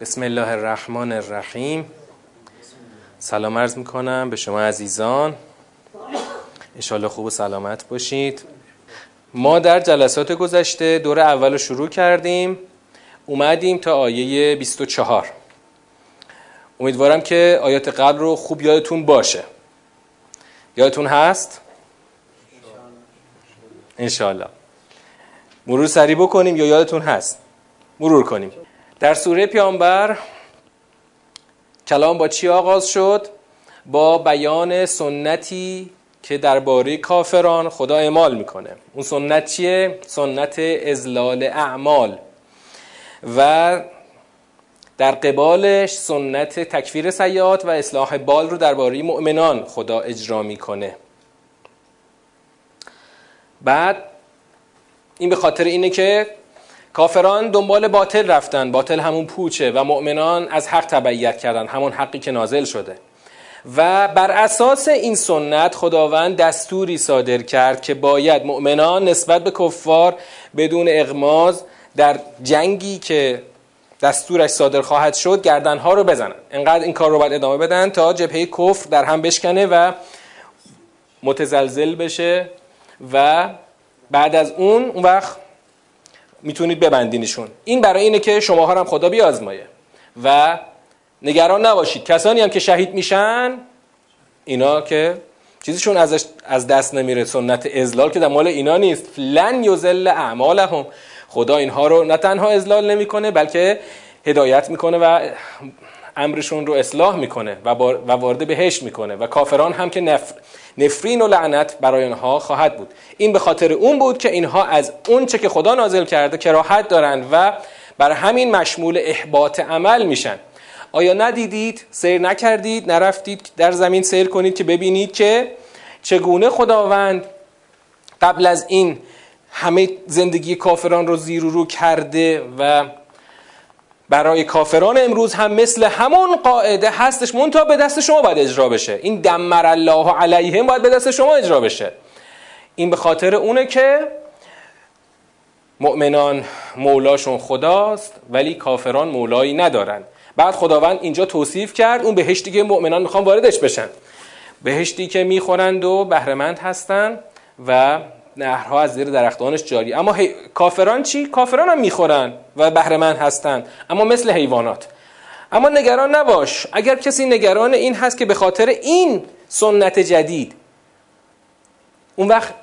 بسم الله الرحمن الرحیم. سلام عرض می‌کنم به شما عزیزان. انشالله خوب و سلامت باشید. ما در جلسات گذشته دور اول رو شروع کردیم. اومدیم تا آیه 24 امیدوارم که آیات قبل رو خوب یادتون باشه. یادتون هست؟ انشالله مرور سریع بکنیم یا یادتون هست؟ مرور کنیم. در سوره پیامبر کلام با چی آغاز شد؟ با بیان سنتی که درباره کافران خدا اعمال می‌کنه. اون سنت چیه؟ سنت ازلال اعمال. و در قبالش سنت تکفیر سیاد و اصلاح بال رو درباره مؤمنان خدا اجرا می‌کنه. بعد این به خاطر اینه که کافران دنبال باطل رفتن. باطل همون پوچه و مؤمنان از حق تبعیت کردن. همون حقی که نازل شده. و بر اساس این سنت خداوند دستوری صادر کرد که باید مؤمنان نسبت به کفار بدون اغماز در جنگی که دستورش صادر خواهد شد گردنها رو بزنن انقدر این کار رو باید ادامه بدن تا جبهه کفر در هم بشکنه و متزلزل بشه و بعد از اون اون وقت می‌تونید ببندینشون. این برای اینه که شماها هم خدا بیازمایه. و نگران نباشید. کسانی هم که شهید میشن اینا که چیزشون ازش از دست نمیره. سنت ازلال که در مال اینا نیست. لن یزل اعمالهم. خدا اینها رو نه تنها ازلال نمی‌کنه بلکه هدایت می‌کنه و امرشون رو اصلاح می‌کنه و, و وارد بهش می‌کنه و کافران هم که نفر نفرین و لعنت برای آنها خواهد بود. این به خاطر اون بود که اینها از اون چه که خدا نازل کرده کراهت دارند و بر همین مشمول احباط عمل میشن. آیا ندیدید؟ سیر نکردید؟ نرفتید؟ در زمین سیر کنید که ببینید که چگونه خداوند قبل از این همه زندگی کافران رو زیر و رو کرده و برای کافران امروز هم مثل همون قاعده هستش منتها به دست شما باید اجرا بشه. این دمر الله علیهم باید به دست شما اجرا بشه. این به خاطر اونه که مؤمنان مولاشون خداست ولی کافران مولایی ندارن. بعد خداوند اینجا توصیف کرد اون بهشتی که مؤمنان می‌خوان واردش بشن. بهشتی که می‌خورند و بهرهمند هستن و نهرها از زیر درختانش جاری. اما کافران چی؟ کافران هم می‌خورن و بهرهمند هستند اما مثل حیوانات. اما نگران نباش. اگر کسی نگران این هست که به خاطر این سنت جدید اون وقت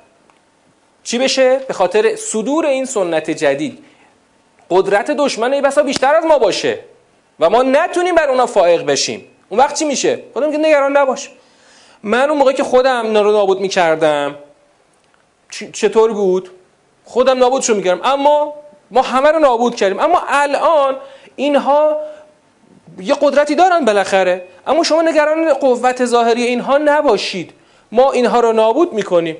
چی بشه؟ به خاطر صدور این سنت جدید. قدرت دشمن ای بسا بیشتر از ما باشه. و ما نتونیم بر اونا فائق بشیم. اون وقت چی میشه؟ خودم میگه نگران نباش. من اون موقع که خودم اینا رو نابود می‌کردم چطور بود؟ خودم نابودشو می‌کردم. اما ما همه رو نابود کردیم. اما الان اینها یه قدرتی دارن بالاخره. اما شما نگران قوت ظاهری اینها نباشید. ما اینها رو نابود می‌کنیم.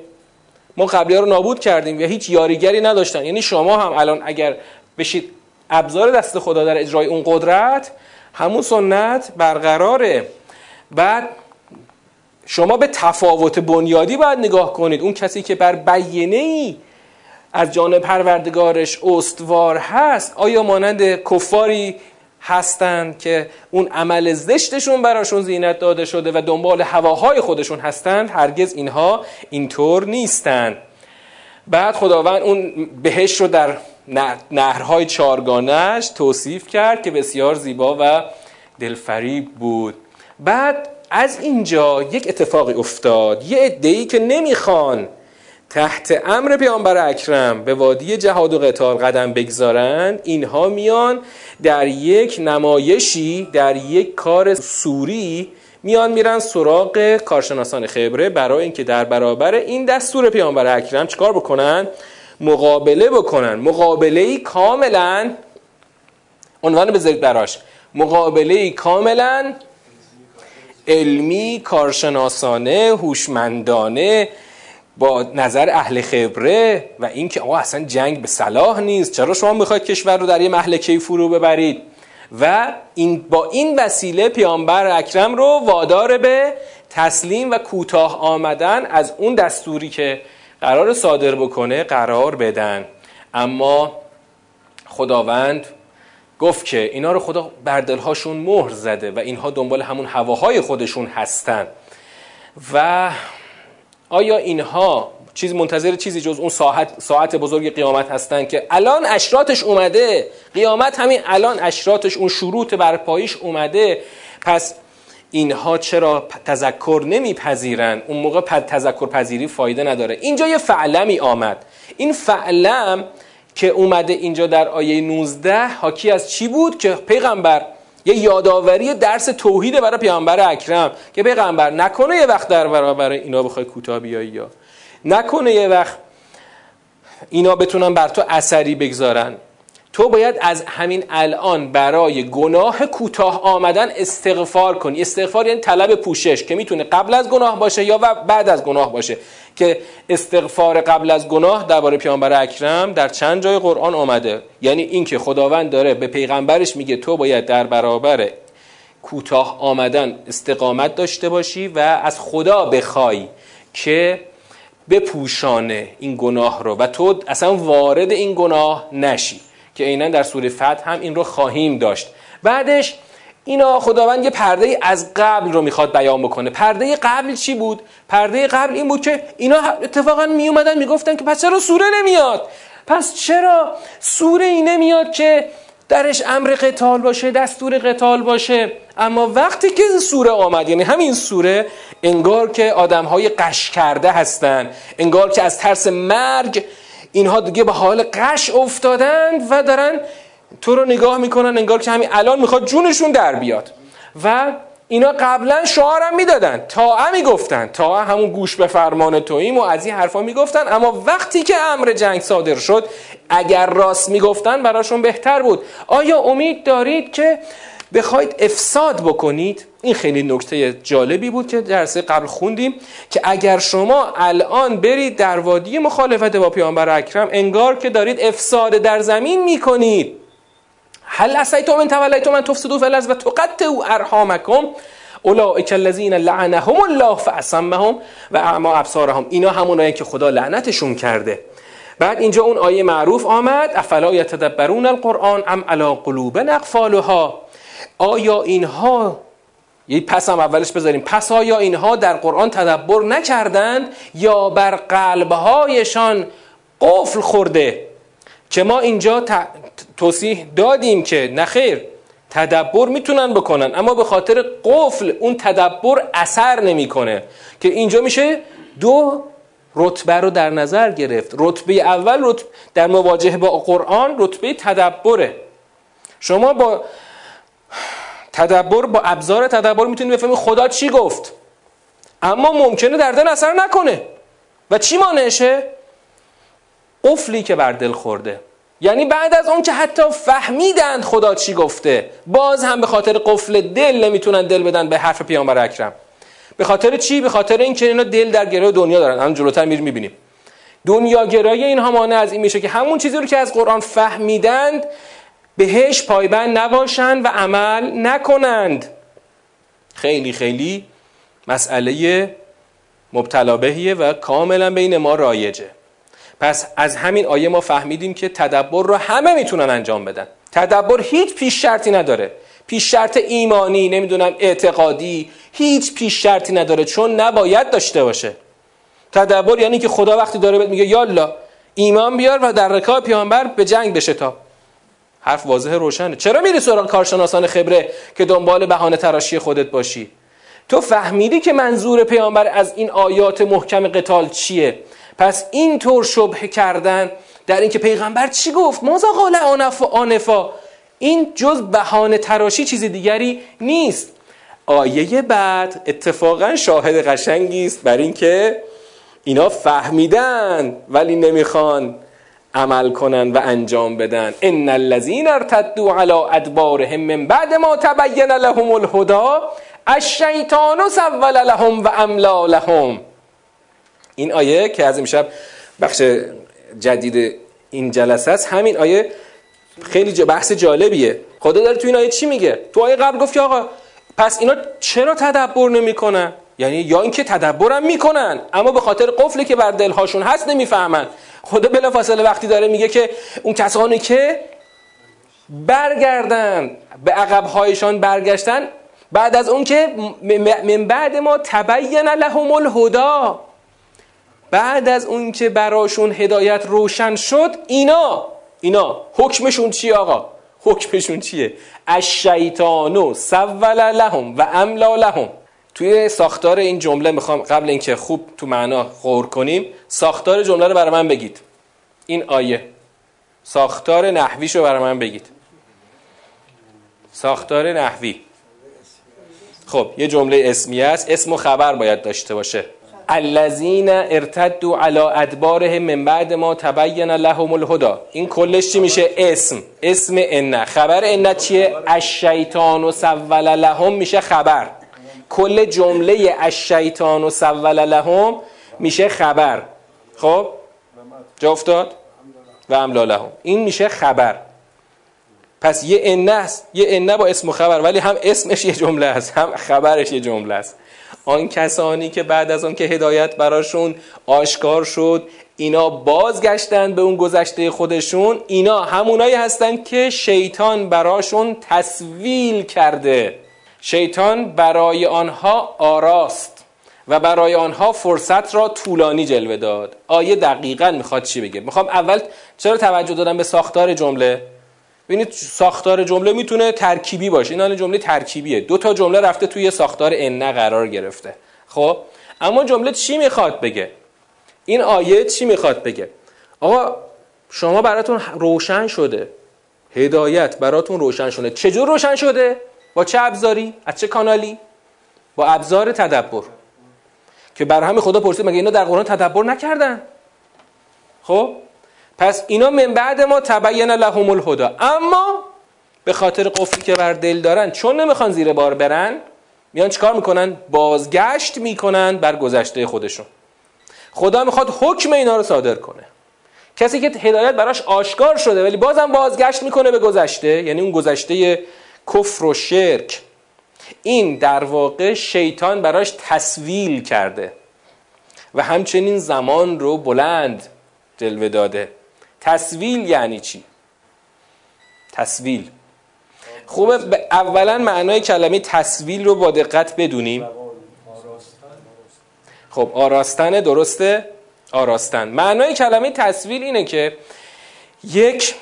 ما قبلی ها رو نابود کردیم و هیچ یاریگری نداشتن. یعنی شما هم الان اگر بشید ابزار دست خدا در اجرای اون قدرت همون سنت برقراره. بعد شما به تفاوت بنیادی باید نگاه کنید. اون کسی که بر بیینه ای از جانب پروردگارش استوار هست آیا مانند کفاری هستند که اون عمل زشتشون براشون زینت داده شده و دنبال هواهای خودشون هستند؟ هرگز اینها اینطور نیستند بعد خداوند اون بهش رو در نهرهای چارگانش توصیف کرد که بسیار زیبا و دلفریب بود. بعد از اینجا یک اتفاقی افتاد یه عده‌ای که نمی‌خوان تحت امر پیامبر اکرم به وادی جهاد و قتال قدم بگذارند اینها میان در یک نمایشی در یک کار سوری میان میرن سراغ کارشناسان خبره برای اینکه در برابر این دستور پیامبر اکرم چیکار بکنن؟ مقابله بکنن. مقابله ای کاملا عنوان بذارید براش. مقابله ای کاملا علمی کارشناسانه هوشمندانه با نظر اهل خبره و اینکه آقا اصلا جنگ به صلاح نیست. چرا شما می‌خواید کشور رو در یه محلکه فرو ببرید؟ و این با این وسیله پیامبر اکرم رو وادار به تسلیم و کوتاه آمدن از اون دستوری که قرار صادر بکنه قرار بدن. اما خداوند گفت که اینا رو خدا بر دلهاشون مهر زده و اینها دنبال همون هواهای خودشون هستن. و آیا اینها چیز منتظر چیزی جز اون ساعت, ساعت بزرگ قیامت هستن که الان اشراتش اومده؟ قیامت همین الان اشراتش اون شروط برپاییش اومده. پس اینها چرا تذکر نمیپذیرن؟ اون موقع تذکر پذیری فایده نداره. اینجا یه فعلمی آمد. این فعلم که اومده اینجا در آیه 19 حاکی از چی بود؟ که پیغمبر یه یادآوری درس توحید برای پیامبر اکرم که پیغمبر نکنه یه وقت در برابر اینا بخوای کوتاه یا؟ نکنه یه وقت اینا بتونن بر تو اثری بگذارن. تو باید از همین الان برای گناه کوتاه آمدن استغفار کنی. استغفار یعنی طلب پوشش که می‌تونه قبل از گناه باشه یا بعد از گناه باشه. که استغفار قبل از گناه درباره پیامبر اکرم در چند جای قرآن آمده. یعنی اینکه خداوند داره به پیغمبرش میگه تو باید در برابر کوتاه آمدن استقامت داشته باشی و از خدا بخوای که بپوشانه این گناه رو و تو اصلا وارد این گناه نشی. که عینا در سوره فتح هم این رو خواهیم داشت. بعدش اینا خداوند یه پرده از قبل رو می‌خواد بیان بکنه. پرده قبل چی بود؟ پرده قبل این بود که اینا اتفاقا می اومدن می‌گفتن که پس چرا سوره نمیاد؟ پس چرا سوره ای نمیاد که درش امر قتال باشه دستور قتال باشه؟ اما وقتی که سوره آمد یعنی همین سوره انگار که آدم های قش کرده هستن. انگار که از ترس مرگ اینها دیگه به حال قش افتادند و دارن تو رو نگاه می‌کنن انگار که همین الان می‌خواد جونشون در بیاد. و اینا قبلا شعارم می‌دادن. تا می‌گفتن. تا همون گوش به فرمان توییم و از این حرفا می‌گفتن. اما وقتی که امر جنگ صادر شد اگر راست می‌گفتن براشون بهتر بود. آیا امید دارید که بخواید افساد بکنید این خیلی نکته جالبی بود که درس قبل خوندیم که اگر شما الان برید در وادی مخالفت با پیامبر اکرم انگار که دارید افساد در زمین می‌کنید. هل اسیتم من تولیتم من تفسدوا فی الارض و تقطعوا ارحامکم. اولئک الذین لعنهم الله فاصمهم و اعما ابصارهم. اینا همونایی که خدا لعنتشون کرده. بعد اینجا اون آیه معروف آمد افلا یتدبرون القرآن ام علی قلوب اقفالها؟ آیا اینها یه پس هم اولش بذاریم. پس آیا اینها در قرآن تدبر نکردند یا بر قلبهایشان قفل خورده؟ که ما اینجا توصیح دادیم که نخیر تدبر می‌تونن بکنن اما به خاطر قفل اون تدبر اثر نمی‌کنه. که اینجا میشه دو رتبه رو در نظر گرفت. رتبه اول رتبه در مواجهه با قرآن رتبه تدبره. شما با تدبر با ابزار تدبر می‌تونید بفهمید خدا چی گفت. اما ممکنه در دل اثر نکنه. و چی مانعشه؟ قفلی که بر دل خورده. یعنی بعد از اون که حتی فهمیدند خدا چی گفته باز هم به خاطر قفل دل نمی‌تونن دل بدن به حرف پیامبر اکرم. به خاطر چی؟ به خاطر اینکه اینا دل در گروه دنیا دارن. هم جلوتر میر می‌بینیم. دنیا گرایی اینها مانع از این میشه که همون چیزی رو که از قرآن فهمیدند بهش پایبند نباشند و عمل نکنند. خیلی خیلی مسئله مبتلا بهیه و کاملا بین ما رایجه. پس از همین آیه ما فهمیدیم که تدبر رو همه می‌تونن انجام بدن. تدبر هیچ پیش شرطی نداره. پیش شرط ایمانی نمی‌دونم اعتقادی هیچ پیش شرطی نداره چون نباید داشته باشه. تدبر یعنی که خدا وقتی داره میگه یالا ایمان بیار و در رکاب پیامبر به جنگ بشه تا. حرف واضح روشنه. چرا میری سراغ کارشناسان خبره که دنبال بهانه تراشی خودت باشی؟ تو فهمیدی که منظور پیامبر از این آیات محکم قتال چیه؟ پس این طور شبه کردن در اینکه پیغمبر چی گفت؟ ماذا قال آنف آنفا. این جز بهانه تراشی چیز دیگری نیست. آیه بعد اتفاقا شاهد قشنگی است بر اینکه اینا فهمیدن ولی نمی‌خوان. عمل کنن و انجام بدن. ان الذين ارتدوا على ادبارهم من بعد ما تبين لهم الهدى الشیطان سول لهم و املا لهم. این آیه که از امشب بخش جدید این جلسه است همین آیه خیلی بحث جالبیه. خدا داره تو این آیه چی میگه؟ تو آیه قبل گفت آقا پس اینا چرا تدبر نمی‌کنن؟ یعنی یا اینکه تدبرم می‌کنن اما به خاطر قفلی که بر دلهاشون هست نمی‌فهمن. خدا بلا فاصله وقتی داره میگه که اون کسانی که برگردن به عقبهایشان برگشتن بعد از اون که من بعد ما تبین لهم الهدا بعد از اون که براشون هدایت روشن شد اینا اینا حکمشون چیه آقا؟ حکمشون چیه؟ الشیطانو سول لهم و املا لهم. توی ساختار این جمله می‌خوام قبل اینکه خوب تو معنا غور کنیم ساختار جمله رو برای من بگید. این آیه. ساختار نحویش رو برای من بگید. ساختار نحوی. خب یه جمله اسمی است اسم و خبر باید داشته باشه. الذین ارتدوا علی ادبارهم من بعد ما تبین لهم الهدى. این کلش چی میشه؟ اسم. اسم ان. خبر ان چیه؟ الشیطان و سول لهم میشه خبر. کل جمله الشیطان و سول لهم میشه خبر. خب؟ جا افتاد؟ و املا لهم. این میشه خبر. پس یه ان است. یه ان با اسم و خبر. ولی هم اسمش یه جمله است. هم خبرش یه جمله است. آن کسانی که بعد از اون که هدایت براشون آشکار شد اینا بازگشتن به اون گذشته خودشون. اینا همونایی هستن که شیطان براشون تصویل کرده. شیطان برای آنها آراست و برای آنها فرصت را طولانی جلوه داد. آیه دقیقا می‌خواد چی بگه؟ می‌خوام اول چرا توجه دادم به ساختار جمله؟ ببینید ساختار جمله می‌تونه ترکیبی باشه. این جمله ترکیبیه. دو تا جمله رفته توی ساختار ان قرار گرفته. خب؟ اما جمله چی می‌خواد بگه؟ این آیه چی می‌خواد بگه؟ آقا شما براتون روشن شده. هدایت براتون روشن شده. چجور روشن شده؟ با چه ابزاری؟ از چه کانالی؟ با ابزار تدبر. که بر همه خدا پرسید مگه اینا در قرآن تدبر نکردن؟ خب پس اینا من بعد ما تبین لهم الهدا اما به خاطر قفلی که بر دل دارن چون نمی‌خوان زیر بار برن میان چیکار می‌کنن؟ بازگشت می‌کنن بر گذشته خودشون. خدا می‌خواد حکم اینا رو صادر کنه. کسی که هدایت براش آشکار شده ولی بازم بازگشت می‌کنه به گذشته یعنی اون گذشته کفر و شرک. این در واقع شیطان براش تصویل کرده و همچنین زمان رو بلند جلوه داده. تصویل یعنی چی؟ تصویل خوبه اولا معنای کلمه تصویل رو با دقت بدونیم. خب آراستن درسته؟ آراستن. معنای کلمه تصویل اینه که یک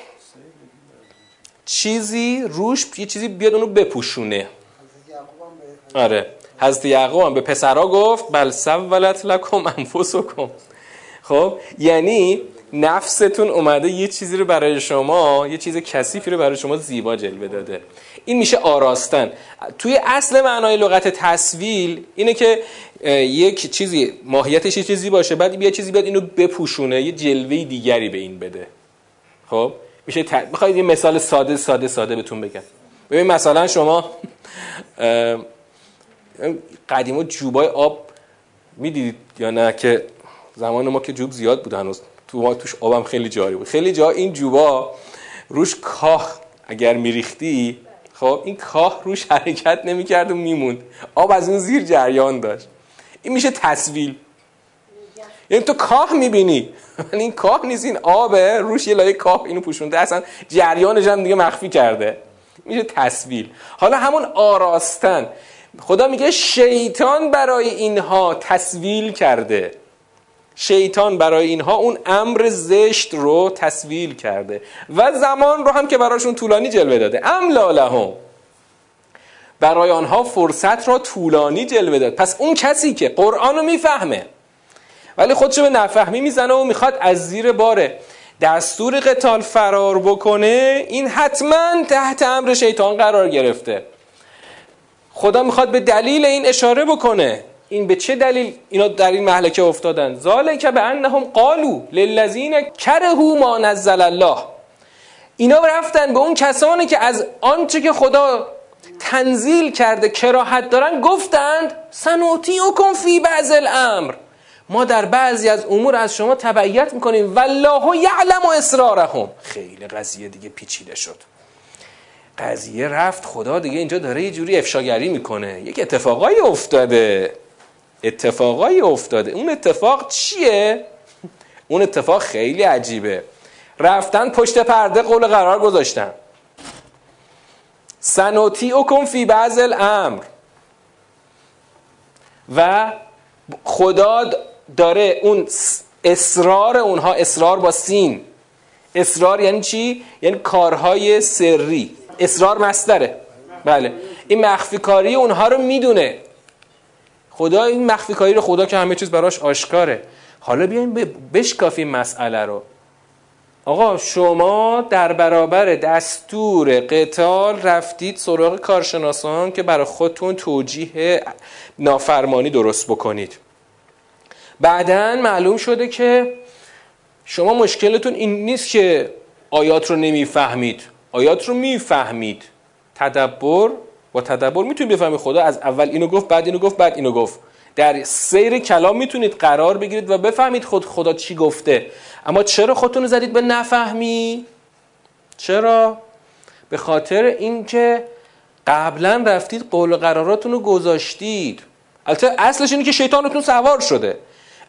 چیزی روش یه چیزی بیاد اونو بپوشونه. آره. حضرت یعقوب هم به پسرها گفت بل سولت لکم انفسکم. خب یعنی نفستون اومده یه چیزی رو برای شما یه چیز کثیفی رو برای شما زیبا جلوه داده. این میشه آراستن. توی اصل معنای لغت تصویل اینه که یک چیزی ماهیتش یه چیزی باشه بعد یه چیزی بیاد اینو بپوشونه یه جلوه دیگری به این بده. خب؟ میشه ت... می‌خواید یه مثال ساده ساده ساده بهتون بگم. ببین مثلا شما قدیما جوبای آب می‌دیدید یا نه که زمان ما که جوب زیاد بود هنوز. تو توش آبم خیلی جاری بود. خیلی جا این جوبا روش کاه اگر میریختی خب این کاه روش حرکت نمی‌کرد و میموند. آب از اون زیر جریان داشت. این میشه تصویل. یعنی تو کاه می‌بینی. ولی این کاه نیست این آبه. روش یه لایه کاه اینو پوشونده. اصلا جریانش هم دیگه مخفی کرده. میشه تصویل حالا همون آراستن. خدا میگه شیطان برای اینها تصویل کرده. شیطان برای اینها اون امر زشت رو تصویل کرده. و زمان رو هم که براشون طولانی جلوه داده. املا لهم. برای آنها فرصت را طولانی جلوه داد. پس اون کسی که قرآن رو می‌فهمه ولی خودشو به نفهمی می‌زنه و می‌خواد از زیر باره دستور قتال فرار بکنه این حتما تحت امر شیطان قرار گرفته. خدا می‌خواد به دلیل این اشاره بکنه. این به چه دلیل اینا در این محلکه افتادن؟ ذالک به انهم قالو للذین کرهوا ما نزل الله. اینا رفتن به اون کسانی که از آنچه که خدا تنزیل کرده کراهت دارن گفتند سنوتی کن فی بعض الامر. ما در بعضی از امور از شما تبعیت می‌کنیم. والله یعلم و اسرارهم. خیلی قضیه دیگه پیچیده شد. قضیه رفت. خدا دیگه اینجا داره یه جوری افشاگری می‌کنه. یک اتفاقایی افتاده. اتفاقایی افتاده. اون اتفاق چیه؟ اون اتفاق خیلی عجیبه. رفتن پشت پرده قول قرار گذاشتن. سنوتی کن فی بعض الامر. و خدا داره اون اصرار اونها اصرار با سین. اصرار یعنی چی؟ یعنی کارهای سری. اصرار مصدره. بله. این مخفی کاری اونها رو می‌دونه. خدا این مخفی کاری رو خدا که همه چیز براش آشکاره. حالا بیایم بشکافیم مسئله رو. آقا شما در برابر دستور قتال رفتید سراغ کارشناسان که برای خودتون توجیه نافرمانی درست بکنید. بعدا معلوم شده که شما مشکلتون این نیست که آیات رو نمی‌فهمید. آیات رو می‌فهمید. تدبر با تدبر می‌تونید بفهمید. خدا از اول اینو گفت بعد اینو گفت بعد اینو گفت. در سیر کلام می‌تونید قرار بگیرید و بفهمید خود خدا چی گفته. اما چرا خودتون رو زدید به نفهمی؟ چرا؟ به خاطر اینکه قبلا رفتید قول و قراراتون رو گذاشتید. البته اصلش اینه که شیطانتون سوار شده.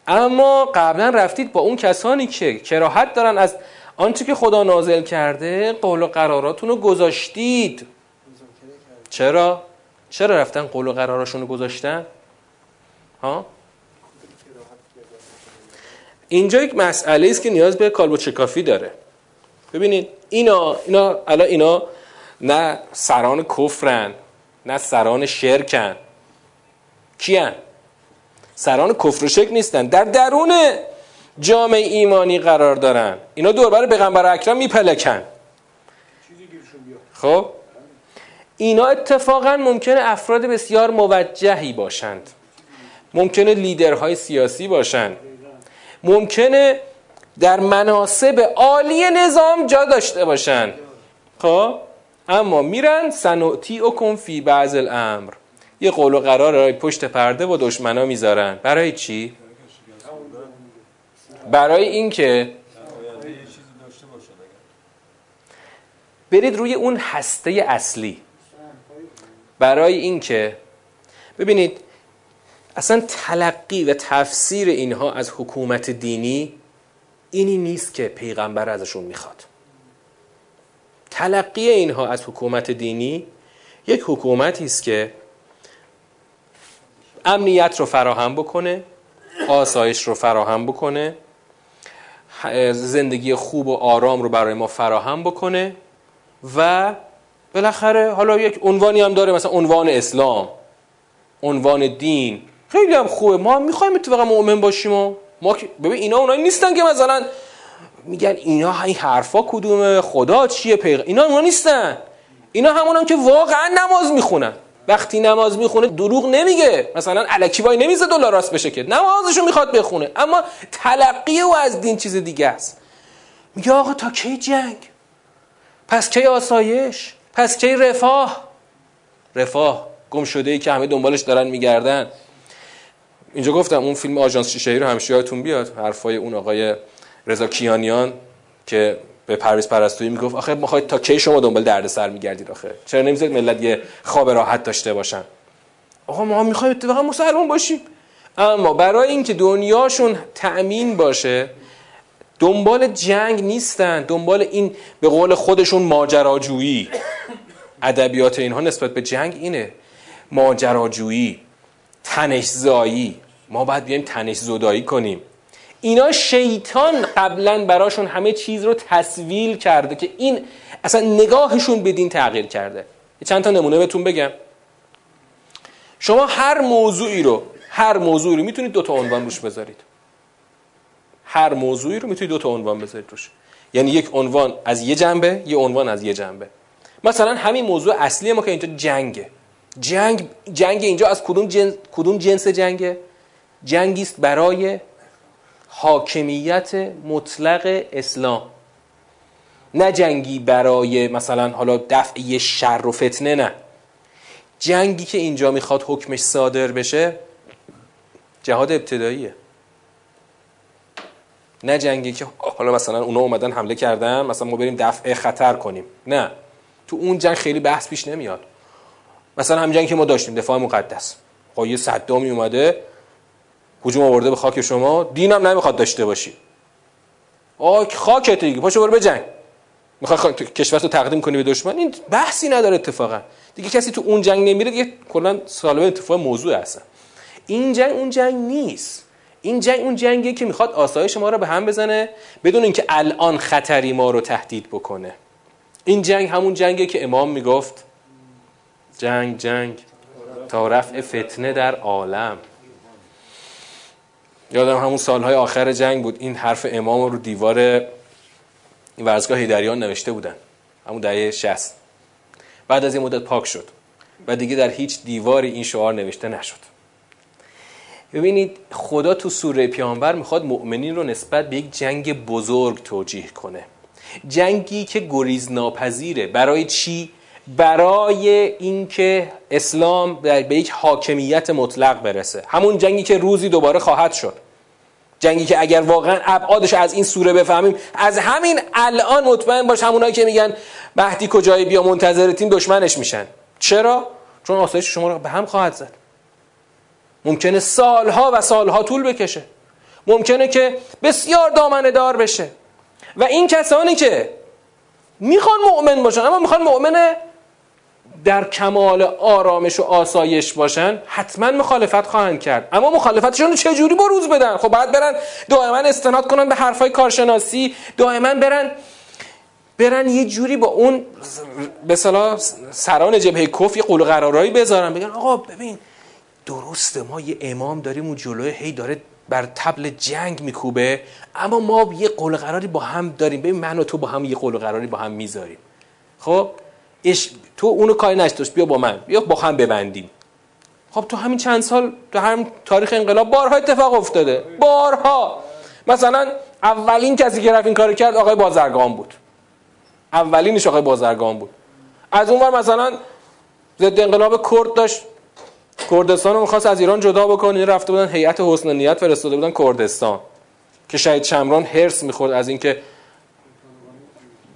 اما قبلا رفتید با اون کسانی که کراهت دارن از آنچه که خدا نازل کرده قول و قراراتون رو گذاشتید چرا؟ چرا رفتن قول و قراراشون رو گذاشتن؟ ها؟ اینجا یک مسئله است که نیاز به کالبو چکافی داره ببینید اینا اینا الان اینا نه سران کفرن نه سران شرکن کیان سران کفر و شرک نیستن. در درون جامعه ایمانی قرار دارن. اینا دوربر پیغمبر اکرم میپلکن. خب؟ اینا اتفاقا ممکنه افراد بسیار موجهی باشند. ممکنه لیدرهای سیاسی باشند. ممکنه در مناسب عالی نظام جا داشته باشند. خب؟ اما میرن سنوتی و فی بعض الامر. یه قول و قرار رای پشت پرده و دشمنا می‌ذارن. برای چی؟ برای اینکه برید روی اون هسته اصلی. برای اینکه ببینید اصلا تلقی و تفسیر اینها از حکومت دینی اینی نیست که پیغمبر ازشون می‌خواد. تلقی اینها از حکومت دینی یک حکومتی است که امنیت رو فراهم بکنه آسایش رو فراهم بکنه زندگی خوب و آرام رو برای ما فراهم بکنه و بالاخره حالا یک عنوانی هم داره مثلا عنوان اسلام عنوان دین. خیلی هم خوبه. ما می‌خوایم اتفاقا مؤمن باشیم و ما ببین اینا اونایی نیستن که مثلا میگن اینا این حرفا کدومه خدا چیه پیغ اینا اونا نیستن. اینا همون هم که واقعا نماز می‌خونن. وقتی نماز می‌خونه دروغ نمیگه. مثلا الکی وای نمیزه دلار راست بشه که. نمازشو می‌خواد بخونه. اما تلقی او از دین چیز دیگه است. میگه آقا تا کی جنگ؟ پس کی آسایش؟ پس کی رفاه؟ رفاه. گم شده ای که همه دنبالش دارن میگردن. اینجا گفتم اون فیلم آژانس شیشه رو همیشه یادتون بیاد. حرفای اون آقای رضا کیانیان که به پرویز پرستویی می‌گفت آخه می‌خواید تا کی شما دنبال دردسر میگردید آخه؟ چرا نمی‌ذارید ملت یه خواب راحت داشته باشن؟ آقا ما می‌خوایم اتفاقا مسلمان باشیم. اما برای اینکه دنیاشون تأمین باشه دنبال جنگ نیستن دنبال این به قول خودشون ماجراجویی. ادبیات اینها نسبت به جنگ اینه. ماجراجویی تنشزایی ما باید بیایم تنش زدایی کنیم. اینا شیطان قبلا براشون همه چیز رو تصویل کرده که این اصلا نگاهشون به دین تغییر کرده. چند تا نمونه بهتون بگم. شما هر موضوعی رو هر موضوعی رو می‌تونید دو تا عنوان روش بذارید. هر موضوعی رو می‌تونید دو تا عنوان بذارید روش. یعنی یک عنوان از یه جنبه یه عنوان از یه جنبه. مثلا همین موضوع اصلی ما که اینجا جنگه. جنگ جنگ اینجا از کدوم جنس کدوم جنس جنگه؟ جنگی است برای حاکمیت مطلق اسلام. نه جنگی برای مثلا حالا دفع شر و فتنه نه. جنگی که اینجا می‌خواد حکمش صادر بشه جهاد ابتداییه. نه جنگی که حالا مثلا اونا اومدن حمله کردن مثلا ما بریم دفع خطر کنیم. نه. تو اون جنگ خیلی بحث پیش نمیاد. مثلا هم جنگی که ما داشتیم دفاع مقدس. خب یه صدامی اومده هجوم آورده به خاک شما دینم نمی‌خواد داشته باشی. آه خاکت دیگه پاشو برو جنگ. می‌خوای کشور رو تقدیم کنی به دشمن؟ این بحثی نداره اتفاقا. دیگه کسی تو اون جنگ نمیره دیگه کلا سالمه اتفاق موضوع هستن این جنگ اون جنگ نیست. این جنگ اون جنگیه که می‌خواد آسایش ما رو به هم بزنه بدون اینکه الان خطری ما رو تهدید بکنه. این جنگ همون جنگیه که امام می‌گفت. جنگ جنگ. تا رفع فتنه در عالم. یادم همون سالهای آخر جنگ بود. این حرف امام رو دیوار ورزگاه هیدریان نوشته بودن. همون دهه 60 بعد از این مدت پاک شد. و دیگه در هیچ دیواری این شعار نوشته نشد. ببینید خدا تو سوره پیامبر می‌خواد مؤمنین رو نسبت به یک جنگ بزرگ توجیه کنه. جنگی که گریز ناپذیره برای چی؟ برای اینکه اسلام به یک حاکمیت مطلق برسه. همون جنگی که روزی دوباره خواهد شد. جنگی که اگر واقعا ابعادش از این سوره بفهمیم از همین الان مطمئن باش همونایی که میگن مهدی کجای بیا منتظر تیم دشمنش میشن. چرا؟ چون آسایش شما رو به هم خواهد زد. ممکنه سالها و سالها طول بکشه. ممکنه که بسیار دامنه دار بشه. و این کسانی که می‌خوان مؤمن باشن اما می‌خوان مؤمن در کمال آرامش و آسایش باشن حتما مخالفت خواهند کرد. اما مخالفتشون رو چجوری بروز بدن؟ خب باید برن دائما استناد کنن به حرفای کارشناسی دائما برن برن یه جوری با اون به سران جبهه کف یه قول قرارایی بذارن. بگن آقا ببین درسته ما یه امام داریم اون جلوی هی داره بر تبل جنگ میکوبه اما ما یه قول قراری با هم داریم. ببین من و تو با هم یه قول قراری با هم می‌ذاریم. خب؟ اش... تو اونو کاری نشتوش بیا با من بیا با هم ببندیم. خب تو همین چند سال تو هم تاریخ انقلاب بارها اتفاق افتاده. بارها. مثلا اولین کسی که رفت این کارو کرد آقای بازرگان بود. اولینش آقای بازرگان بود. از اون مثلا ضد انقلاب کرد داشت. کردستان رو می‌خواست از ایران جدا بکنه. رفته بودن هیئت حسن نیت فرستاده بودن کردستان. که شهید شمران هرس می‌خورد از اینکه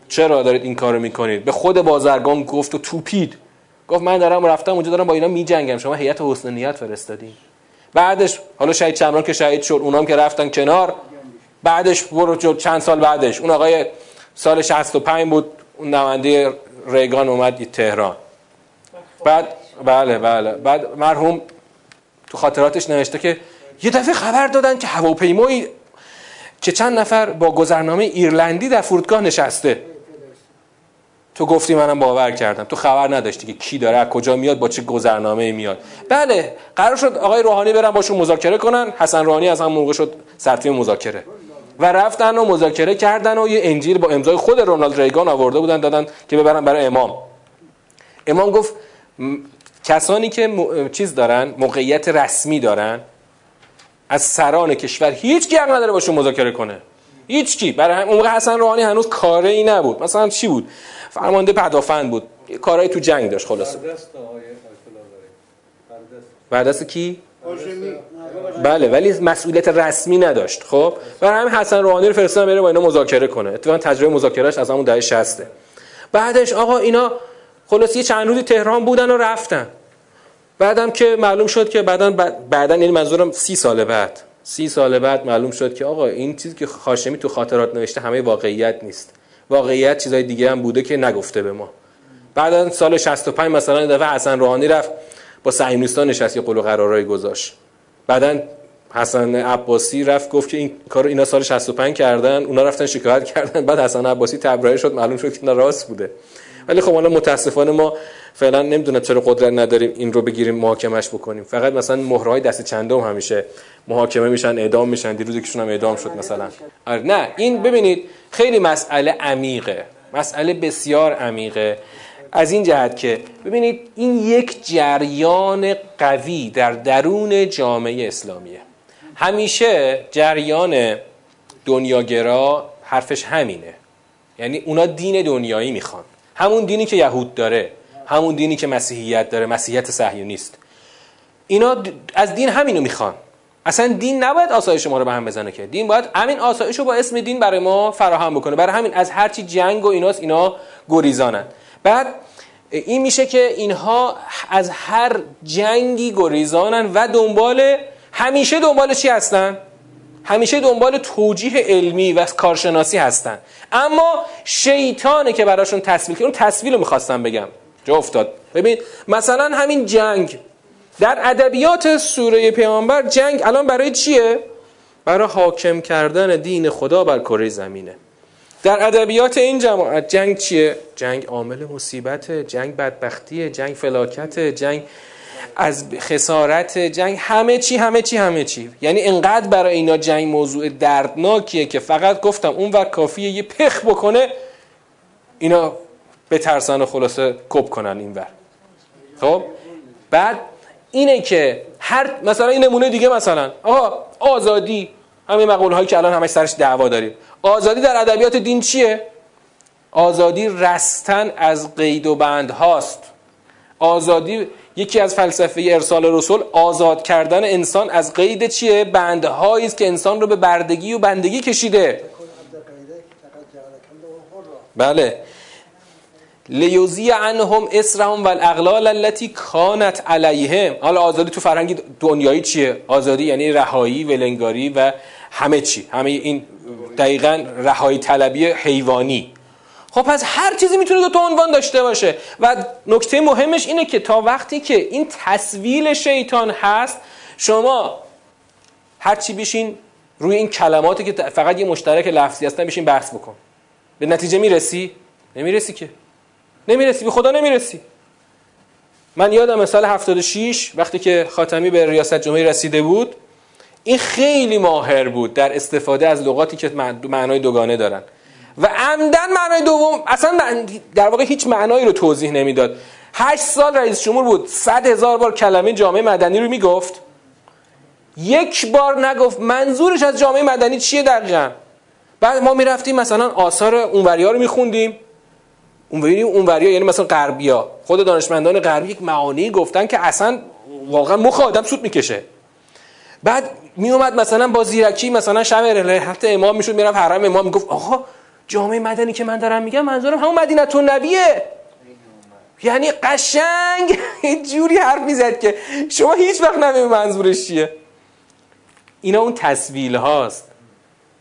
چرا دارید این کارو می‌کنید؟ به خود بازرگان گفت و توپید. گفت من دارم رفتم اونجا دارم با اینا میجنگم. شما هیئت حسن نیت فرستادین. بعدش حالا شهید شمران که شهید شد اونام که رفتن کنار بعدش برو چند سال بعدش. اون آقای سال 65 بود اون نماینده ریگان اومد تهران. بعد بله بله. بعد مرحوم تو خاطراتش نوشته که یه دفعه خبر دادن که هواپیمایی که چند نفر با گذرنامه ایرلندی در فرودگاه نشسته. تو گفتی منم باور کردم. تو خبر نداشتی که کی داره کجا میاد با چه گذرنامه میاد. بله قرار شد آقای روحانی برن باشون مذاکره کنن. حسن روحانی از هم موقع شد سرتیم مذاکره. و رفتن و مذاکره کردن و یه انجیل با امضای خود رونالد ریگان آورده بودن دادن که ببرن برای امام. امام گفت کسانی که چیز دارن موقعیت رسمی دارن از سران کشور هیچ کی نداره باشون مذاکره کنه. هیچ کی برای اون موقع حسن روحانی هنوز کاری نبود. مثلا چی بود؟ فرمانده پدافند بود. کارهای تو جنگ داشت خلاصه. بردست کی؟ بله ولی مسئولیت رسمی نداشت خب؟ برای همین حسن روحانی رو فرستادن بره با اینا مذاکره کنه. اتفاقا تجربه مذاکرهش از همون دهه 60 بعدش آقا اینا خلاص یه چند روزی تهران بودن و رفتن. بعدم که معلوم شد که بعدا بعدا یعنی منظورم سی سال بعد. سی سال بعد معلوم شد که آقا این چیزی که خاشمی تو خاطرات نوشته همه واقعیت نیست. واقعیت چیزای دیگه هم بوده که نگفته به ما. بعدا سال 65 مثلا دفعه حسن روحانی رفت با صهیونیستان نشست یه قول و گذاشت. بعدا حسن عباسی رفت گفت که این کارو اینا سال 65 کردن اونا رفتن شکایت کردن بعد حسن عباسی تبرئه شد معلوم شد که راست بوده. ولی خب حالا متاسفانه ما فعلا نمی‌دونم چرا قدرت نداریم این رو بگیریم محاکمش بکنیم. فقط مثلا مهرهای دست چندم همیشه محاکمه میشن اعدام میشن. دیروز یکیشون هم اعدام شد مثلا. آره نه این ببینید خیلی مسئله عمیقه. مسئله بسیار عمیقه. از این جهت که ببینید این یک جریان قوی در درون جامعه اسلامیه. همیشه جریان دنیاگرا حرفش همینه. یعنی اونا دین دنیایی می‌خوان. همون دینی که یهود داره همون دینی که مسیحیت داره مسیحیت صهیونیست. اینا از دین همینو می‌خوان. اصلا دین نباید آسایش ما رو به هم بزنه که. دین باید همین آسایش رو با اسم دین برای ما فراهم بکنه. برای همین از هرچی جنگ و ایناست اینا گریزانن. بعد این میشه که اینها از هر جنگی گریزانن و دنبال همیشه دنبال چی هستن؟ همیشه دنبال توجیه علمی و کارشناسی هستن. اما شیطانه که براشون تصویل که اون تصویل رو می‌خواستم بگم. جا افتاد. ببین مثلا همین جنگ. در ادبیات سوره پیامبر جنگ الان برای چیه؟ برای حاکم کردن دین خدا بر کره زمینه. در ادبیات این جماعت جنگ چیه؟ جنگ عامل مصیبت جنگ بدبختیه جنگ فلاکت جنگ از خسارت جنگ همه چی همه چی همه چی. یعنی انقدر برای اینا جنگ موضوع دردناکیه که فقط گفتم اون وقت کافیه یه پخ بکنه اینا به ترسان خلاصه کپ کنن این ور. خب؟ بعد اینه که هر مثلا این نمونه دیگه مثلا. آقا آزادی همین مقوله هایی که الان همش سرش دعوا داریم. آزادی در ادبیات دین چیه؟ آزادی رستن از قید و بند هاست آزادی یکی از فلسفه ارسال رسول آزاد کردن انسان از قید چیه؟ بندهایی است که انسان رو به بردگی و بندگی کشیده. بله. لیوزی عنهم اسرهم و الاغلال التي کانت علیهم. حالا آزادی تو فرهنگ دنیایی چیه؟ آزادی یعنی رهایی ولنگاری و همه چی. همه این دقیقا رهایی طلبی حیوانی. خب پس هر چیزی می‌تونه دو تا عنوان داشته باشه. و نکته مهمش اینه که تا وقتی که این تصویل شیطان هست شما هر چی بیشین روی این کلماتی که فقط یه مشترک لفظی هستن بشین بحث بکن. به نتیجه می‌رسی؟ نمی‌رسی که. نمی‌رسی به خدا نمی‌رسی. من یادم سال 76 وقتی که خاتمی به ریاست جمهوری رسیده بود این خیلی ماهر بود در استفاده از لغاتی که معنای دوگانه دارن. و عمدن معنای دوم اصلا در واقع هیچ معنایی رو توضیح نمی‌داد. هشت سال رئیس جمهور بود صد هزار بار کلمه جامعه مدنی رو می‌گفت. یک بار نگفت منظورش از جامعه مدنی چیه دقیقا؟ بعد ما می‌رفتیم مثلا آثار اونوریا رو میخوندیم. اونوریا اونوریا یعنی مثلا غربیا. خود دانشمندان غربی یک معانی گفتن که اصلا واقعا مخ آدم سود می‌کشه. بعد می اومد مثلا با زیرکی مثلا شب حتی امام می‌شد می‌رفت حرم امام می‌گفت آقا جامعه مدنی که من دارم میگم منظورم همون مدینه نبیه. یعنی قشنگ جوری حرف می‌زد که شما هیچ وقت نمی‌دونی منظورش چیه. اینا اون تصویل هاست.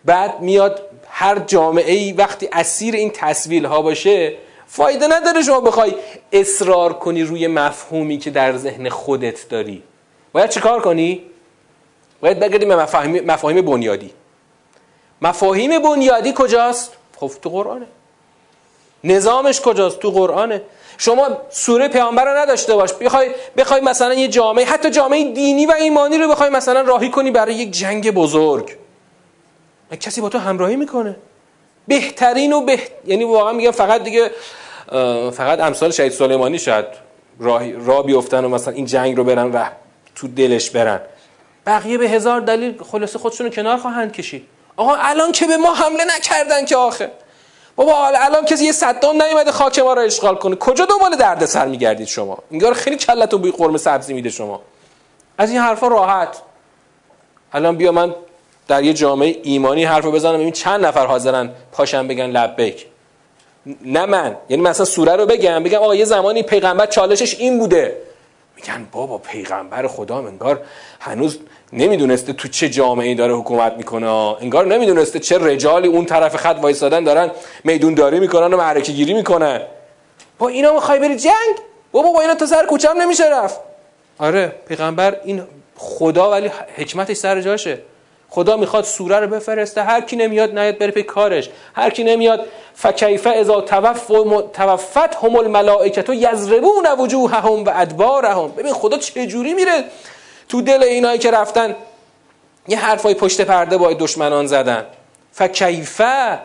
بعد میاد هر جامعه ای وقتی اسیر این تصویل ها باشه فایده نداره شما بخوای اصرار کنی روی مفهومی که در ذهن خودت داری. باید چیکار کنی؟ باید بگردیم مفاهیم, مفاهیم بنیادی. مفاهیم بنیادی کجاست؟ خب تو قرآنه. نظامش کجاست؟ تو قرآنه. شما سوره پیامبر رو نداشته باش. بخوای بخوای مثلا یه جامعه حتی جامعه دینی و ایمانی رو بخوای مثلا راهی کنی برای یک جنگ بزرگ. کسی با تو همراهی می‌کنه؟ بهترین و به... یعنی واقعا میگم فقط دیگه فقط امثال شهید سلیمانی شاید راه را بیفتن و مثلا این جنگ رو برن و تو دلش برن. بقیه به هزار دلیل خلاصه خودشونو کنار خواهند کشید. آقا الان که به ما حمله نکردن که آخه. بابا الان کسی یه صدام نیومده خاک ما رو اشغال کنه. کجا دنبال دردسر میگردید شما؟ انگار خیلی کلتون بوی قرمه سبزی میده شما. از این حرفا راحت. الان بیا من در یه جامعه ایمانی حرفو بزنم ببین چند نفر حاضرن پاشن بگن لبیک. نه من. یعنی مثلا سوره رو بگم بگم آقا یه زمانی پیغمبر چالشش این بوده. میگن بابا پیغمبر خدا انگار هنوز نمی‌دونسته تو چه جامعه داره حکومت می‌کنه. انگار نمی‌دونسته چه رجالی اون طرف خط وایسادن دارن میدون داری می‌کنن و معرکه گیری می‌کنن با اینا می‌خوای بری جنگ؟ بابا با اینا تا سر کوچم نمیشه رفت. آره پیغمبر این خدا ولی حکمتش سر جاشه. خدا می‌خواد سوره رو بفرسته هر کی نمیاد نیاد بره پی کارش. هر کی نمیاد فکیفه اذا توفت هم الملائکه یضربون وجوههم و ادبارهم. ببین خدا چه جوری میره؟ تو دل اینایی که رفتن یه حرفای پشت پرده با دشمنان زدن. فکیفه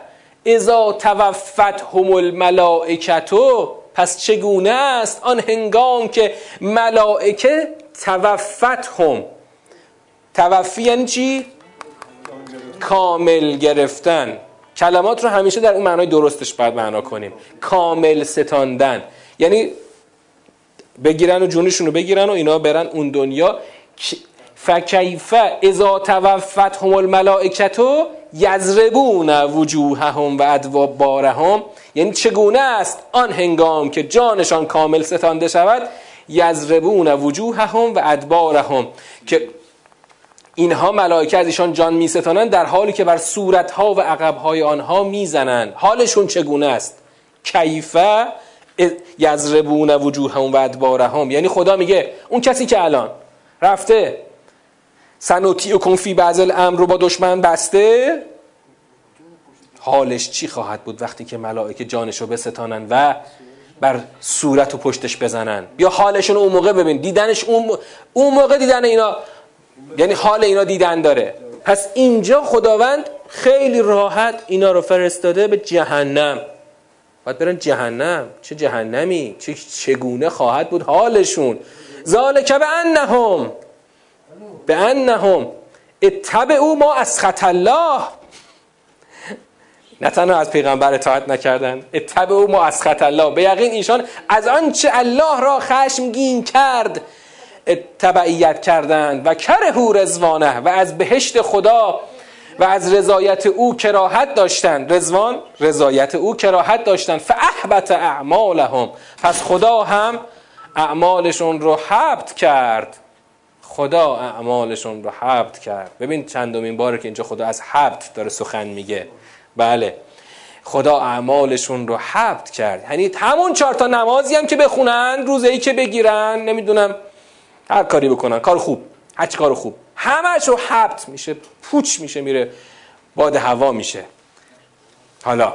اذا توفت هم الملائکتو پس چگونه است آن هنگام که ملائکه توفت هم؟ توفی یعنی چی؟ کامل گرفتن. کلمات رو همیشه در اون معنای درستش باید معنا کنیم. کامل ستاندن. یعنی بگیرن و جونشون رو بگیرن و اینا برن اون دنیا. فکیفه اذا توفت هم الملائکتو یزربون وجوههم و ادوابارهم. یعنی چگونه است آن هنگام که جانشان کامل ستانده شود؟ یزربون وجوههم و ادبارهم. که اینها ملائکه از ایشان جان میستانند در حالی که بر صورتها و عقبهای آنها می‌زنند. حالشون چگونه است؟ کیفه یزربون وجوههم و ادبارهم. یعنی خدا میگه اون کسی که الان رفته. سنوتی و کنفی بعض الامر رو با دشمن بسته. حالش چی خواهد بود وقتی که ملائکه جانش رو بستانن و بر صورت و پشتش بزنن؟ بیا حالشون اون موقع ببین. دیدنش اون, اون موقع دیدن اینا یعنی حال اینا دیدن داره. پس اینجا خداوند خیلی راحت اینا رو فرستاده به جهنم. باید برن جهنم. چه جهنمی؟ چه چگونه خواهد بود حالشون؟ ذالک به انهم به انهم اتبعوا ما اسخط الله. نه تنها از پیغمبر اطاعت نکردن اتبعوا ما اسخط الله. به یقین ایشان از آنچه الله را خشمگین کرد تبعیت کردند و کرهو رزوانه و از بهشت خدا و از رضایت او کراهت داشتند رزوان رضایت او کراهت داشتند فاحبت اعمالهم. پس خدا هم اعمالشون رو حبت کرد. خدا اعمالشون رو حبت کرد. ببین چندمین باره که اینجا خدا از حبت داره سخن میگه. بله. خدا اعمالشون رو حبت کرد. یعنی همون چهار تا نمازی هم که بخونن روزه ای که بگیرن نمی‌دونم هر کاری بکنن. کار خوب. هر کار خوب. همش رو حبت میشه پوچ میشه میره باد هوا میشه. حالا.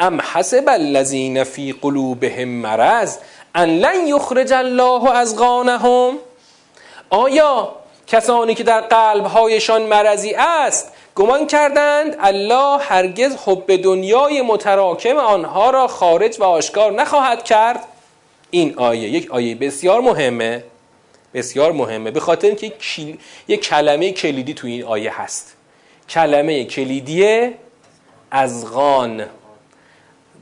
ام حسب الذین فی قلوبهم مرض. ان لن یخرج الله از غانهم آیا کسانی که در قلبهایشان مرضی است گمان کردند الله هرگز حب دنیای متراکم آنها را خارج و آشکار نخواهد کرد؟ این آیه یک آیه بسیار مهمه بسیار مهمه به خاطر اینکه یک کلمه کلیدی تو این آیه هست. کلمه کلیدی ازغان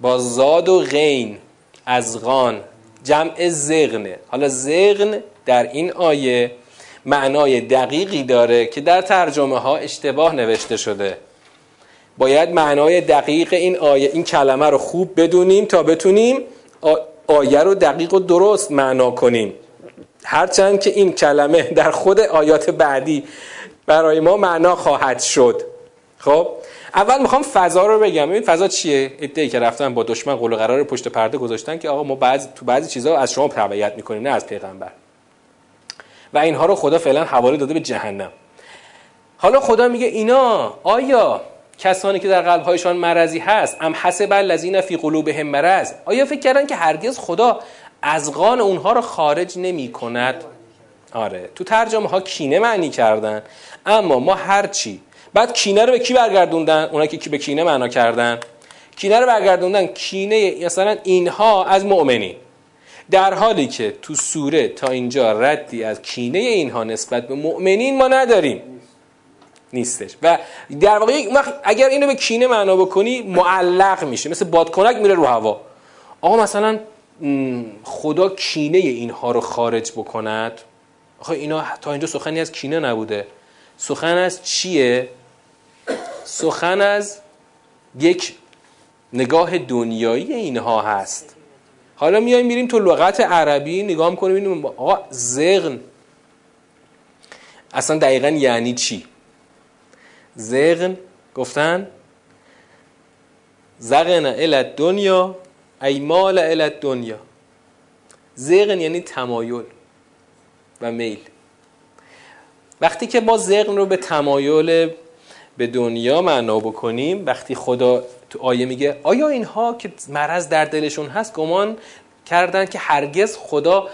با زاد و غین ازغان جمع زغنه حالا زغن در این آیه معنای دقیقی داره که در ترجمه ها اشتباه نوشته شده. باید معنای دقیق این آیه این کلمه رو خوب بدونیم تا بتونیم آیه رو دقیق و درست معنا کنیم. هرچند که این کلمه در خود آیات بعدی برای ما معنا خواهد شد. خب؟ اول می‌خوام فضا رو بگم. این فضا چیه؟ ادعی که رفتن با دشمن قول و قرار پشت پرده گذاشتن که آقا ما بعضی تو بعضی چیزها از شما تبعیت می‌کنیم نه از پیغمبر. و اینها رو خدا فعلا حواله داده به جهنم. حالا خدا میگه اینا آیا کسانی که در قلبهایشان مرضی هست ام حسب الذین فی قلوبهم مرض؟ آیا فکر کردن که هرگز خدا از غان اونها رو خارج نمی کند آره. تو ترجمه ها کینه معنی کردن. اما ما هرچی بعد کینه رو به کی برگردوندن؟ اونا که به کینه معنا کردن. کینه رو برگردوندن کینه مثلا اینها از مؤمنین. در حالی که تو سوره تا اینجا ردی از کینه اینها نسبت به مؤمنین ما نداریم. نیستش. و در واقع اگر اینو به کینه معنا بکنی معلق میشه. مثل بادکنک میره رو هوا. آقا مثلا خدا کینه اینها رو خارج بکند. آخه اینا تا اینجا سخنی از کینه نبوده. سخن از چیه؟ سخن از یک نگاه دنیایی اینها هست. حالا میایم میریم تو لغت عربی نگاه می‌کنیم ببینیم آقا زغن. اصلا دقیقا یعنی چی؟ زغن گفتن زغن الت دنیا ای مال الت دنیا زغن یعنی تمایل و میل. وقتی که ما زغن رو به تمایل به دنیا معنا بکنیم وقتی خدا تو آیه میگه آیا اینها که مرض در دلشون هست گمان کردن که هرگز خدا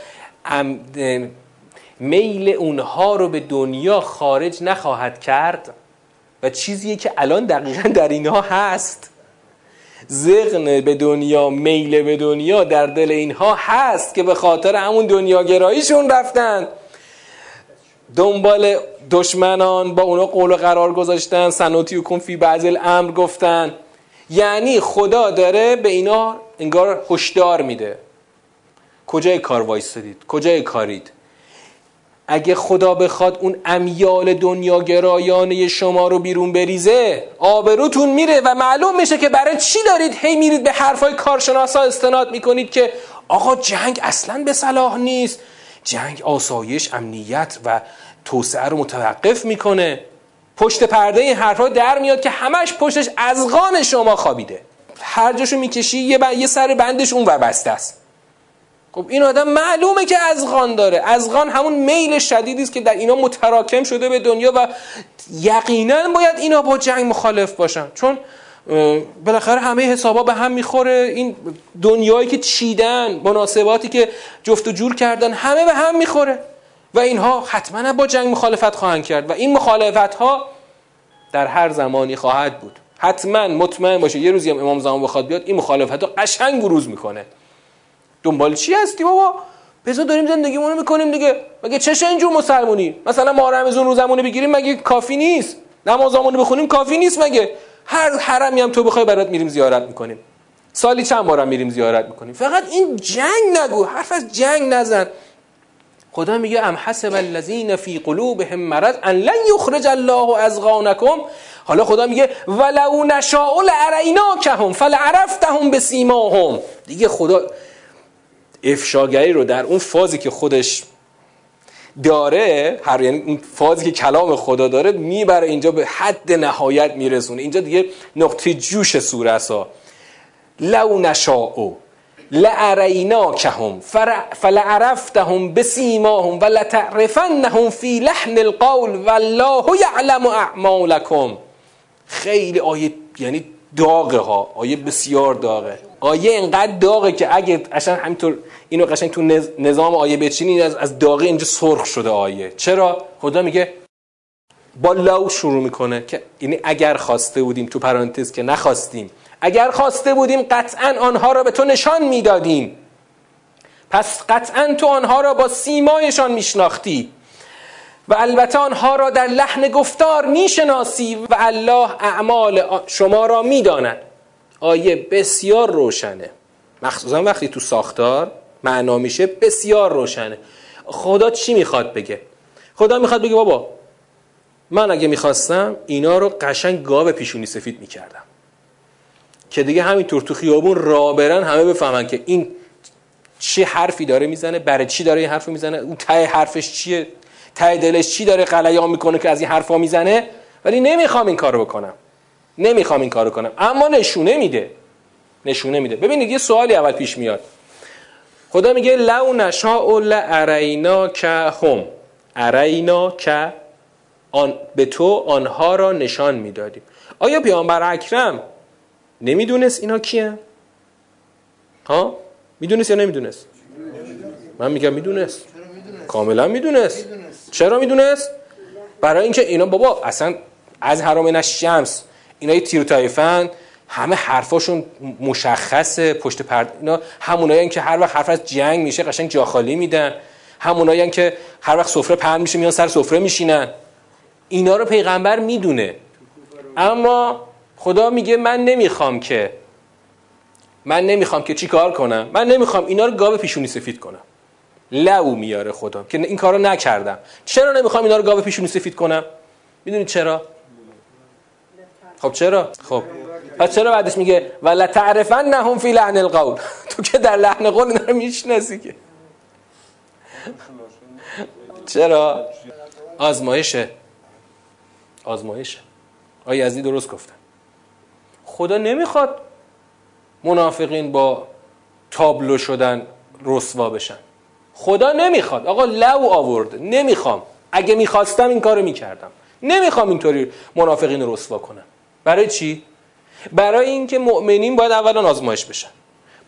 میل اونها رو به دنیا خارج نخواهد کرد؟ و چیزی که الان دقیقا در اینها هست. زغن به دنیا میل به دنیا در دل اینها هست که به خاطر همون دنیاگراییشون رفتن. دنبال دشمنان با اونا قول و قرار گذاشتن سنوتی و فی بعض الامر گفتن. یعنی خدا داره به اینا انگار هشدار میده. کجای کار وایستادید؟ کجای کارید؟ اگه خدا بخواد اون امیال دنیاگرایانه شما رو بیرون بریزه آبروتون میره و معلوم میشه که برای چی دارید هی میرید به حرفای کارشناسا استناد می‌کنید که آقا جنگ اصلا به صلاح نیست. جنگ آسایش امنیت و توسعه رو متوقف می‌کنه. پشت پرده این حرفا در میاد که همش پشتش ازغان شما خوابیده. هر جاشو می‌کشی یه, یه سر بندش اون بسته است. خب این آدم معلومه که ازغان داره. ازغان همون میل شدیدی است که در اینا متراکم شده به دنیا و یقینا باید اینا با جنگ مخالف باشن. چون بالاخره همه حسابا به هم می‌خوره. این دنیایی که چیدن مناسباتی که جفت و جور کردن همه به هم می‌خوره. و اینها حتما با جنگ مخالفت خواهند کرد. و این مخالفت ها در هر زمانی خواهد بود. حتما مطمئن باشه. یه روزی هم امام زمان بخواد بیاد این مخالفت ها قشنگ بروز می‌کنه. دنبال چی هستی بابا؟ بذار داریم زندگیمونو می‌کنیم دیگه. مگه چشه اینجور مسلمونی؟ مثلا ما رمضان روزمونه بگیریم مگه کافی نیست؟ نمازامونو بخونیم کافی نیست مگه؟ هر حرمی هم تو بخوای برات میریم زیارت می‌کنیم. سالی چند بارم میریم زیارت می‌کنیم. فقط این جنگ نگو حرف از جنگ نزن. خدا میگه ام حسب الذین فی قلوبهم مرض ان لن یخرج الله ازغانکم حالا خدا میگه ولو نشاء لاریناکهم فلعرفتهم بسیماهم. دیگه خدا افشاگری رو در اون فازی که خودش داره هر یعنی اون فازی که کلام خدا داره می‌بره اینجا به حد نهایت میرسونه. اینجا دیگه نقطه جوش سوره است لو نشاء لاریناکهم فلعرفتهم بسیماهم ولتعرفنهم فی لحن القول والله یعلم اعمالکم. خیلی آیه یعنی داغه ها. آیه بسیار داغه. آیه اینقدر داغه که اگه قشنگ همینطور اینو قشنگ تو نظام آیه بچینی از از داغه اینجا سرخ شده آیه. چرا؟ خدا میگه با لو شروع می‌کنه که یعنی اگر خواسته بودیم تو پرانتز که نخواستیم اگر خواسته بودیم قطعا آنها را به تو نشان می‌دادیم. پس قطعا تو آنها را با سیمایشان میشناختی و البته آنها را در لحن گفتار می‌شناسی و الله اعمال شما را می‌داند. آیه بسیار روشنه. مخصوصا وقتی تو ساختار معنا میشه بسیار روشنه. خدا چی می‌خواد بگه؟ خدا می‌خواد بگه بابا من اگه می‌خواستم اینا رو قشنگ گاو پیشونی سفید می‌کردم. که دیگه همینطور تو خیابون را برن همه بفهمن که این چه حرفی داره می‌زنه برای چی داره این حرف می‌زنه اون ته حرفش چیه ته دلش چی داره قلیان می‌کنه که از این حرفا می‌زنه؟ ولی نمی‌خوام این کارو بکنم. نمی‌خوام این کارو کنم. اما نشونه میده. نشونه میده. ببینید یه سوالی اول پیش میاد. خدا میگه لو نشاء لعرینا که هم. ارینا که آن به تو آنها را نشان می‌دادیم. آیا پیامبر اکرم نمی‌دونست اینا کیه؟ ها؟ می‌دونست یا نمی‌دونست؟ من میگم می‌دونست. کاملا می‌دونست. چرا می‌دونست؟ برای اینکه اینا بابا اصلا از حرام شمس اینا تیر تایفن همه حرفاشون مشخصه پشت پرد اینا همونایی که هر وقت حرف از جنگ میشه قشنگ جاخالی میدن. همونایی که هر وقت سفره پهن میشه میان سر سفره میشینن. اینا رو پیغمبر می‌دونه. اما خدا میگه من نمی‌خوام که من نمی‌خوام که چی کار کنم؟ من نمی‌خوام. اینا رو گاو پیشونی سفید کنم. لو میاره خدا که این کارو نکردم. چرا نمی‌خوام اینا رو گاو پیشونی سفید کنم؟ می‌دونید چرا؟ خب چرا؟ خب. پس چرا بعدش میگه ولا تعرفن نهم فی لحن القول؟ تو که در لحن قول اینا رو می‌شناسی که. چرا؟ آزمایشه. آزمایشه. آیا یزدی درست گفتن خدا نمی‌خواد منافقین با تابلو شدن رسوا بشن. خدا نمی‌خواد. آقا لو آورده نمی‌خوام. اگه می‌خواستم این کارو می‌کردم. نمی‌خوام اینطوری منافقین رسوا کنم. برای چی؟ برای اینکه مؤمنین باید اولا آزمایش بشن.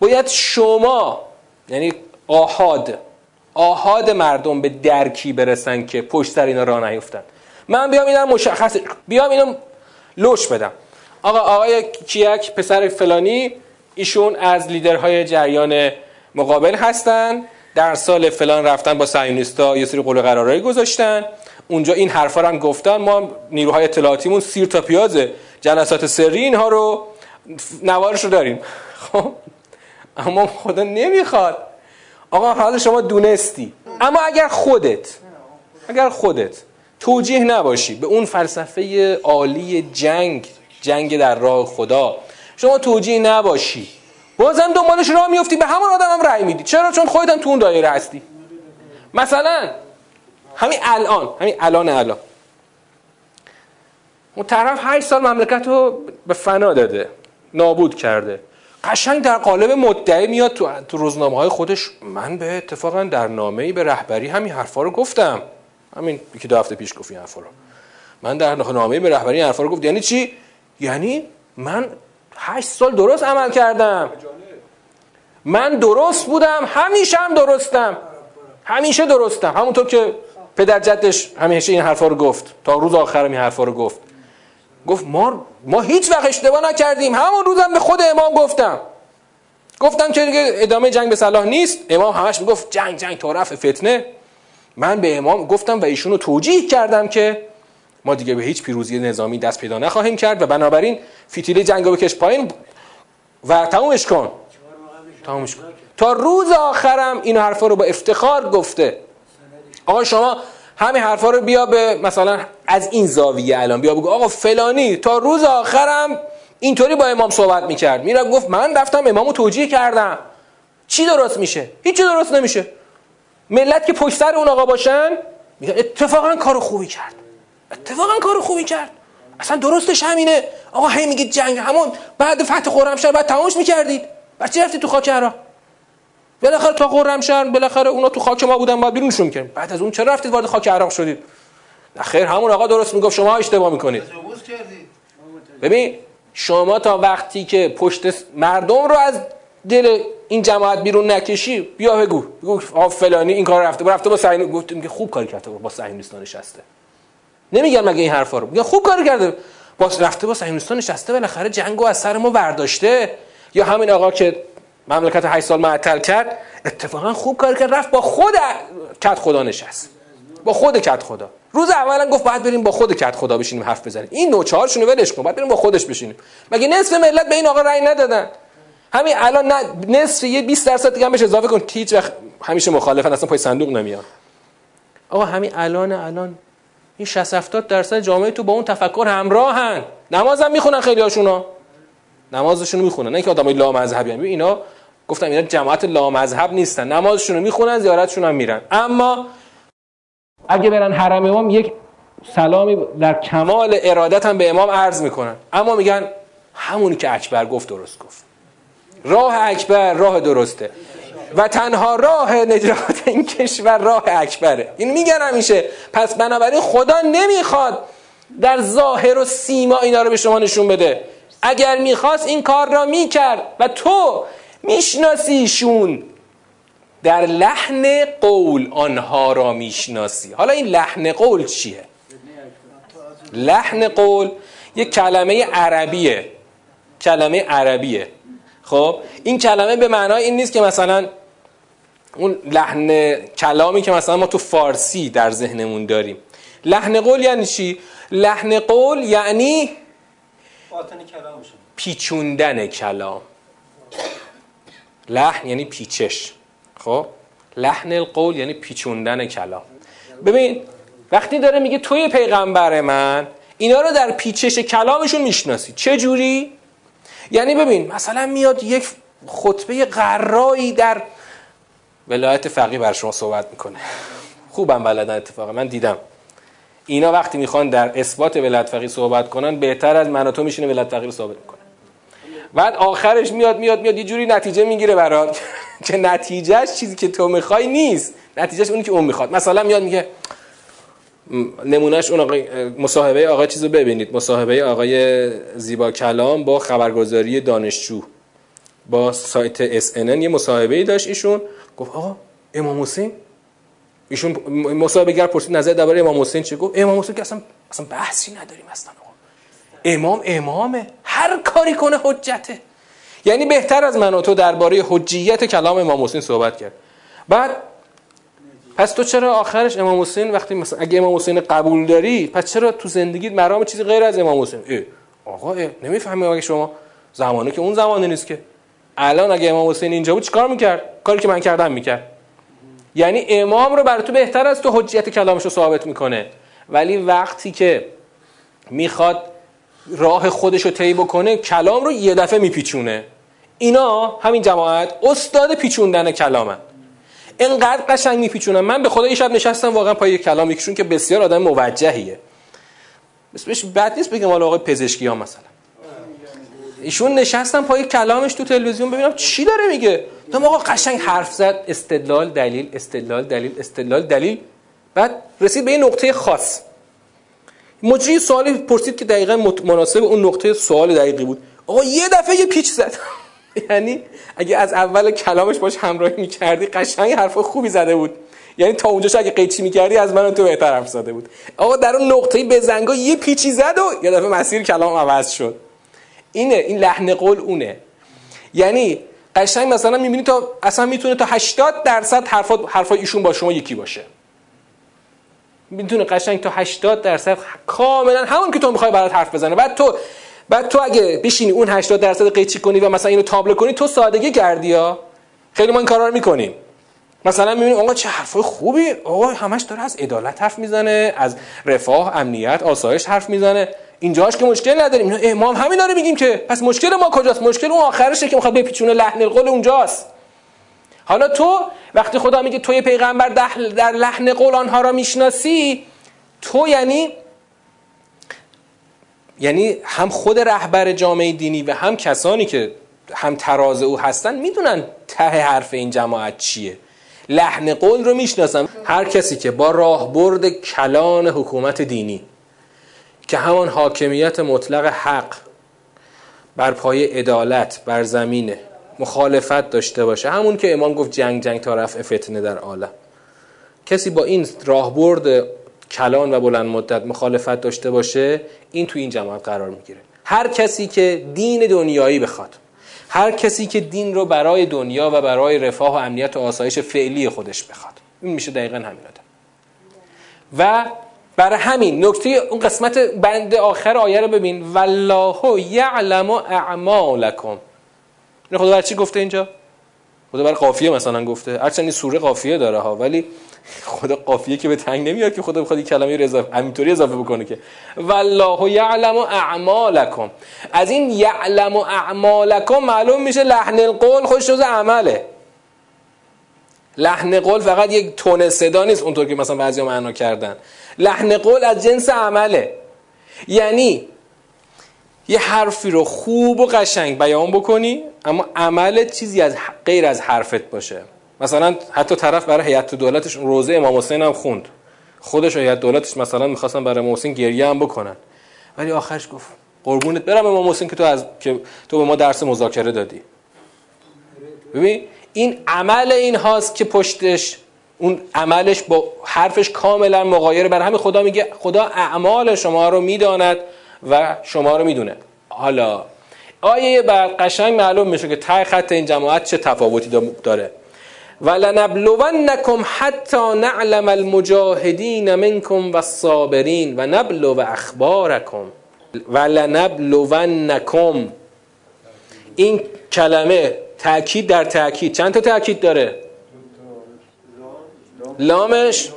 باید شما یعنی آهاد آهاد مردم به درکی برسن که پشت سر اینا راه نیفتن. من بیام اینا مشخص بیام اینو لوش بدم. آقا آقای کیک پسر فلانی ایشون از لیدرهای جریان مقابل هستن. در سال فلان رفتن با صهیونیستا یه سری قول قرارایی گذاشتن. اونجا این حرفا رو هم گفتن. ما نیروهای اطلاعاتیمون سیر تا پیازه جلسات سری اینها رو نوارش رو داریم. خب اما خدا نمی‌خواد. آقا حالا شما دونستی. اما اگر خودت اگر خودت توجیه نباشی به اون فلسفه عالی جنگ جنگ در راه خدا شما توجیه نباشی. بازم دنبالش راه میفتی به همون آدم هم رأی میدی. چرا؟ چون خودت هم تو اون دایره هستی. مثلا همین الان همین الان الان. اون طرف 8 سال مملکت رو به فنا داده نابود کرده. قشنگ در قالب مدعی میاد تو, تو روزنامه های خودش. من به اتفاقا در نامه به رهبری همین حرفا رو گفتم. همین یکی دو هفته پیش گفت این حرفا رو. من در نامه به رهبری این حرفا رو گفت یعنی چی؟ یعنی من 8 سال درست عمل کردم. من درست بودم همیشه هم درستم. همیشه درستم. همونطور که پدر جدش همیشه این حرفا رو گفت. تا روز آخرم این حرفا رو گفت. گفت ما ما هیچ وقت اشتباه نکردیم. همون روزم به خود امام گفتم. گفتم که دیگه ادامه جنگ به صلاح نیست. امام همش می‌گفت جنگ جنگ طرف فتنه. من به امام گفتم و ایشونو توجیه کردم که ما دیگه به هیچ پیروزی نظامی دست پیدا نخواهیم کرد و بنابراین فیتیله جنگ رو بکش پایین. و تمومش کن. تمومش کن. تا روز آخرم این حرفا رو با افتخار گفته. آقا شما همین حرفا رو بیا به مثلا از این زاویه الان بیا بگو. آقا فلانی تا روز آخرم اینطوری با امام صحبت می‌کرد. میره گفت من رفتم امامو توجیه کردم. چی درست میشه؟ هیچی درست نمیشه. ملت که پشت سر اون آقا باشن میگن اتفاقا کارو خوبی کرد. اتفاقا کارو خوبی کرد. اصلا درستش همینه. آقا هی میگید جنگ همون بعد فتح خرمشهر بعد تمامش می‌کردید. بعد چی رفتی تو خاک عراق؟ بالاخره تا خرمشهر بالاخره اونا تو خاک ما بودن باید بیرونشون کردیم. بعد از اون چرا رفتید وارد خاک عراق شدید؟ خیر همون آقا درست می‌گفت شما اشتباه می‌کنید. ببین شما تا وقتی که پشت مردم رو از دل این جماعت بیرون نکشی بیا بگو. بگو فلانی این کار رفته رفته با سعی گفتم که خوب کاری کرده با صهیونیستان نشسته. نمیگن مگه این حرفا رو میگن خوب کاری کرده. با رفته با صهیونیستان نشسته بالاخره جنگو از سر ما برداشته. یا همین آقا که مملکت 8 سال معطل کرد اتفاقا خوب کار کرد رفت با خود کت خدا نشست. با خود کت خدا. روز اولا گفت باید بریم با خود کت خدا بشینیم حرف بزنیم. این نوچهارشون رو ولش کن باید بریم با خودش بشینیم. مگه نصف ملت به این آقا رأی ندادن؟ همین الان نصف یه 20 درصد دیگه بهش اضافه کن. هیچ وقت همیشه مخالفن اصلا پای صندوق نمیان. آقا همین الان الان این 60 70 درصد جامعه تو با اون تفکر همراهن. نمازم می‌خونن خیلی هاشونا نمازشون رو می‌خونن. نه اینکه آدمای لا مذهبی هم. اینا گفتم اینا جماعت لا مذهب نیستن. نمازشون رو می‌خونن زیارتشون هم میرن. اما اگه برن حرم امام یک سلامی در کمال ارادت هم به امام عرض می‌کنن. اما میگن همونی که اکبر گفت درست گفت. راه اکبر راه درسته. و تنها راه نجات این کشور راه اکبره. این میگن همیشه. پس بنابراین خدا نمی‌خواد در ظاهر و سیما اینا رو به شما نشون بده. اگر می‌خواست این کار را می‌کرد و تو میشناسیشون در لحن قول آنها را می‌شناسی حالا این لحن قول چیه؟ لحن قول یک کلمه عربیه کلمه عربیه خب این کلمه به معنای این نیست که مثلا اون لحن کلامی که مثلا ما تو فارسی در ذهنمون داریم لحن قول یعنی چی؟ لحن قول یعنی پیچوندن کلام. لحن یعنی پیچش. خب؟ لحن القول یعنی پیچوندن کلام. ببین وقتی داره میگه توی پیغمبر من اینا رو در پیچش کلامشون می‌شناسی. چه جوری؟ یعنی ببین مثلا میاد یک خطبه قرایی در ولایت فقیه بر شما صحبت می‌کنه. خوبم بلدن اتفاقا. من دیدم. اینا وقتی می‌خوان در اثبات ولایت فقیه صحبت کنن بهتر از من و تو میشینه ولایت فقیه رو ثابت می‌کنه بعد آخرش میاد میاد میاد یه جوری نتیجه می‌گیره برات. که نتیجهش چیزی که تو می‌خوای نیست. نتیجهش اونی که اون می‌خواد. مثلا میاد میگه نمونهش اون آقای مصاحبه آقای چیزو ببینید. مصاحبه آقای زیبا کلام با خبرگزاری دانشجو. با سایت SNN یه مصاحبه ای داشت ایشون. گفت آقا امام حسین ایشون مصاحبه گر پرسید نظر درباره امام حسین چه گفت؟ امام حسین که اصلا اصلا بحثی نداریم اصلا امام امامه. هر کاری کنه حجته. یعنی بهتر از من و تو درباره حجیت کلام امام حسین صحبت کرد. بعد پس تو چرا آخرش امام حسین وقتی مثلا اگه امام حسین قبول داری پس چرا تو زندگیت مرام چیزی غیر از امام حسین؟ اه آقا نمی‌فهمی اگه شما زمانه که اون زمانه نیست که. الان اگه امام حسین اینجا بود چیکار می‌کرد؟ کاری که من کردم می‌کرد. یعنی امام رو برای تو بهتر از تو حجیت کلامش رو ثابت می‌کنه. ولی وقتی که می‌خواد راه خودش رو طی بکنه کلام رو یه دفعه میپیچونه. اینا همین جماعت استاد پیچوندن کلامن. اینقدر قشنگ میپیچونن. من به خدا شب نشستم واقعا پای کلام یکشون که بسیار آدم موجهیه. اسمش بد نیست بگم حالا آقای پزشکی ها مثلا. ایشون نشستم پای کلامش تو تلویزیون ببینم چی داره میگه. دم آقا قشنگ حرف زد. استدلال دلیل استدلال دلیل استدلال دلیل. بعد رسید به یه نقطه خاص. مجری سوالی پرسید که دقیقا مناسب اون نقطه سوال دقیقی بود. آقا یه دفعه یه پیچ زد. یعنی اگه از اول کلامش باش همراهی می‌کردی قشنگ حرف خوبی زده بود. یعنی تا اونجاش اگه قیچی می‌کردی از من تو بهتر حرف زده بود. آقا در اون نقطه به زنگا یه پیچی زد و یه دفعه مسیر کلام عوض شد. اینه این لحن قول اونه. یعنی قشنگ مثلا می‌بینی تا اصلا می‌تونه تا 80 درصد حرفا حرفا ایشون با شما یکی باشه. می‌تونه قشنگ تا 80 درصد کاملا همون که تو می‌خوای برات حرف بزنه بعد تو بعد تو اگه بشینی اون 80 درصد قیچی کنی و مثلا اینو تابلو کنی تو سادگی کردی ها. خیلی ما این کارا رو می‌کنیم. مثلا می‌بینیم آقا چه حرفای خوبی آقا همش داره از عدالت حرف می‌زنه از رفاه امنیت آسایش حرف می‌زنه. اینجاش که مشکل نداریم. ما هم داره میگیم که پس مشکل ما کجاست؟ مشکل اون آخرشه که می‌خواد بپیچونه لحن القول اونجاست. حالا تو وقتی خدا میگه توی پیغمبر در لحن قول آنها را می‌شناسی تو یعنی یعنی هم خود رهبر جامعه دینی و هم کسانی که هم تراز او هستن می‌دونن ته حرف این جماعت چیه. لحن قول رو می‌شناسم. هر کسی که با راهبرد کلان حکومت دینی که همان حاکمیت مطلق حق بر پای عدالت بر زمینه مخالفت داشته باشه همون که امام گفت جنگ جنگ تا رفع فتنه در عالم. کسی با این راهبرد کلان و بلند مدت مخالفت داشته باشه این تو این جماعت قرار می‌گیره. هر کسی که دین دنیایی بخواد هر کسی که دین رو برای دنیا و برای رفاه و امنیت و آسایش فعلی خودش بخواد. این میشه دقیقا همین آدم. و برای همین نکته اون قسمت بند آخر آیه رو ببین. والله یعلم اعمالکم. خدا برای چی گفته اینجا؟ خدا برای قافیه مثلا گفته. هرچند این سوره قافیه داره ها ولی خدا قافیه که به تنگ نمیاد که خدا بخواد این کلمه رو اضافه همینطوری اضافه بکنه که والله یعلم اعمالکم. از این یعلم اعمالکم معلوم میشه لحن القول خودش جز عمله. لحن قول فقط یک تون صدا نیست اونطور که مثلا بعضی معنا کردن. لحن قول از جنس عمله. یعنی یه حرفی رو خوب و قشنگ بیان بکنی اما عمل چیزی از غیر از حرفت باشه. مثلا حتی طرف برای هیئت دولتش روزه امام حسین هم خوند. خودش هیئت دولتش مثلا می‌خواستن برای امام حسین گریه هم بکنن. ولی آخرش گفت قربونت برم امام حسین که تو از که تو به ما درس مذاکره دادی. ببین این عمل این هاست که پشتش اون عملش با حرفش کاملا مغایر بر همین خدا میگه خدا اعمال شما رو می‌داند و شما رو می‌دونه حالا آیه بعد قشنگ معلوم میشه که تای خط این جماعت چه تفاوتی داره. ولنبلونکم حتی نعلم المجاهدین منکم و الصابرین و نبلو اخبارکم این کلمه تأکید در تأکید. چند تا تأکید داره؟ لامش؟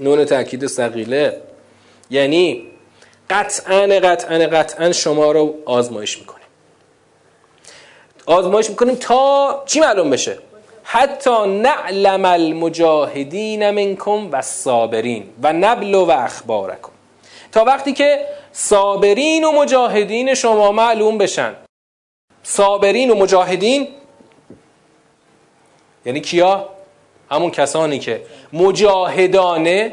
نون تأکید سقیله یعنی قطعا قطعا قطعا شما رو آزمایش می‌کنیم. آزمایش می‌کنیم تا چی معلوم بشه؟ حتی نعلم المجاهدین منکم و صابرین و نبلو و اخبارکم. تا وقتی که صابرین و مجاهدین شما معلوم بشن. صابرین و مجاهدین یعنی کیا؟ همون کسانی که مجاهدانه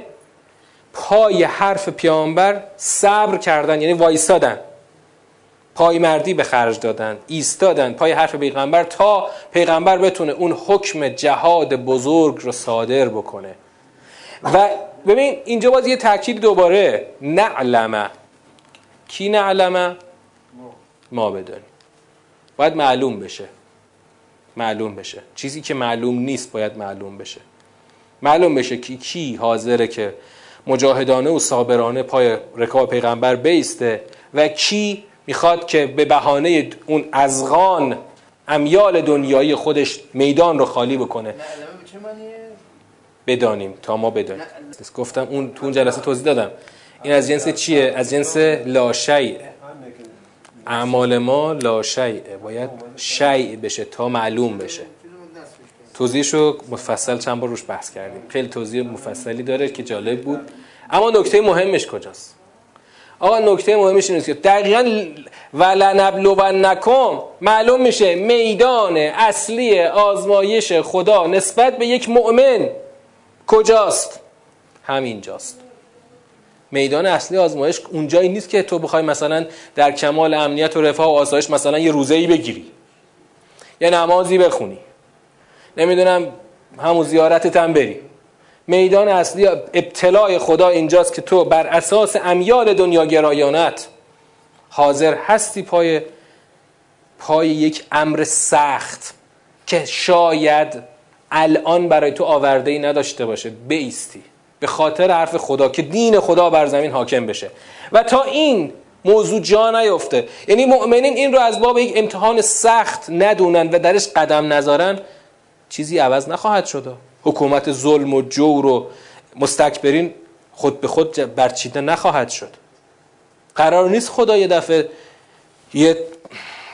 پای حرف پیامبر صبر کردن یعنی وایستادن پای مردی به خرج دادن ایستادن پای حرف پیغمبر تا پیغمبر بتونه اون حکم جهاد بزرگ رو صادر بکنه. و ببین اینجا باز یه تاکید دوباره. نعلمه. کی نعلمه؟ ما بدانیم. باید معلوم بشه. معلوم بشه. چیزی که معلوم نیست باید معلوم بشه. معلوم بشه کی کی حاضره که مجاهدانه و صابرانه پای رکاب پیغمبر بیسته و کی می‌خواد که به بهانه اون ازغان امیال دنیایی خودش میدان رو خالی بکنه. بدانیم تا ما بدانیم. گفتم اون تو اون جلسه توضیح دادم. این از جنس چیه؟ از جنس لاشیعه اعمال ما لاشیعه باید شیع بشه تا معلوم بشه. توضیحش رو مفصل چند بار روش بحث کردیم. خیلی توضیح مفصلی داره که جالب بود. اما نکته مهمش کجاست؟ آقا نکته مهمش اینه که دقیقا و نکم معلوم میشه میدان اصلی آزمایش خدا نسبت به یک مؤمن کجاست؟ همینجاست. میدان اصلی آزمایش اونجایی نیست که تو بخوای مثلا در کمال امنیت و رفاه و آسایش مثلا یه روزه ای بگیری یه نمازی بخونی. نمی‌دونم همون زیارتت هم بری. میدان اصلی ابتلاع خدا اینجاست که تو بر اساس امیال دنیا گرایانت حاضر هستی پای پای یک امر سخت که شاید الان برای تو آورده ای نداشته باشه. بیستی. به خاطر حرف خدا که دین خدا بر زمین حاکم بشه. و تا این موضوع جا نیفته. یعنی مؤمنین این رو از باب یک امتحان سخت ندونن و درش قدم نذارن چیزی عوض نخواهد شد. حکومت ظلم و جور و مستکبرین خود به خود برچیده نخواهد شد. قرار نیست خدا یه دفعه یه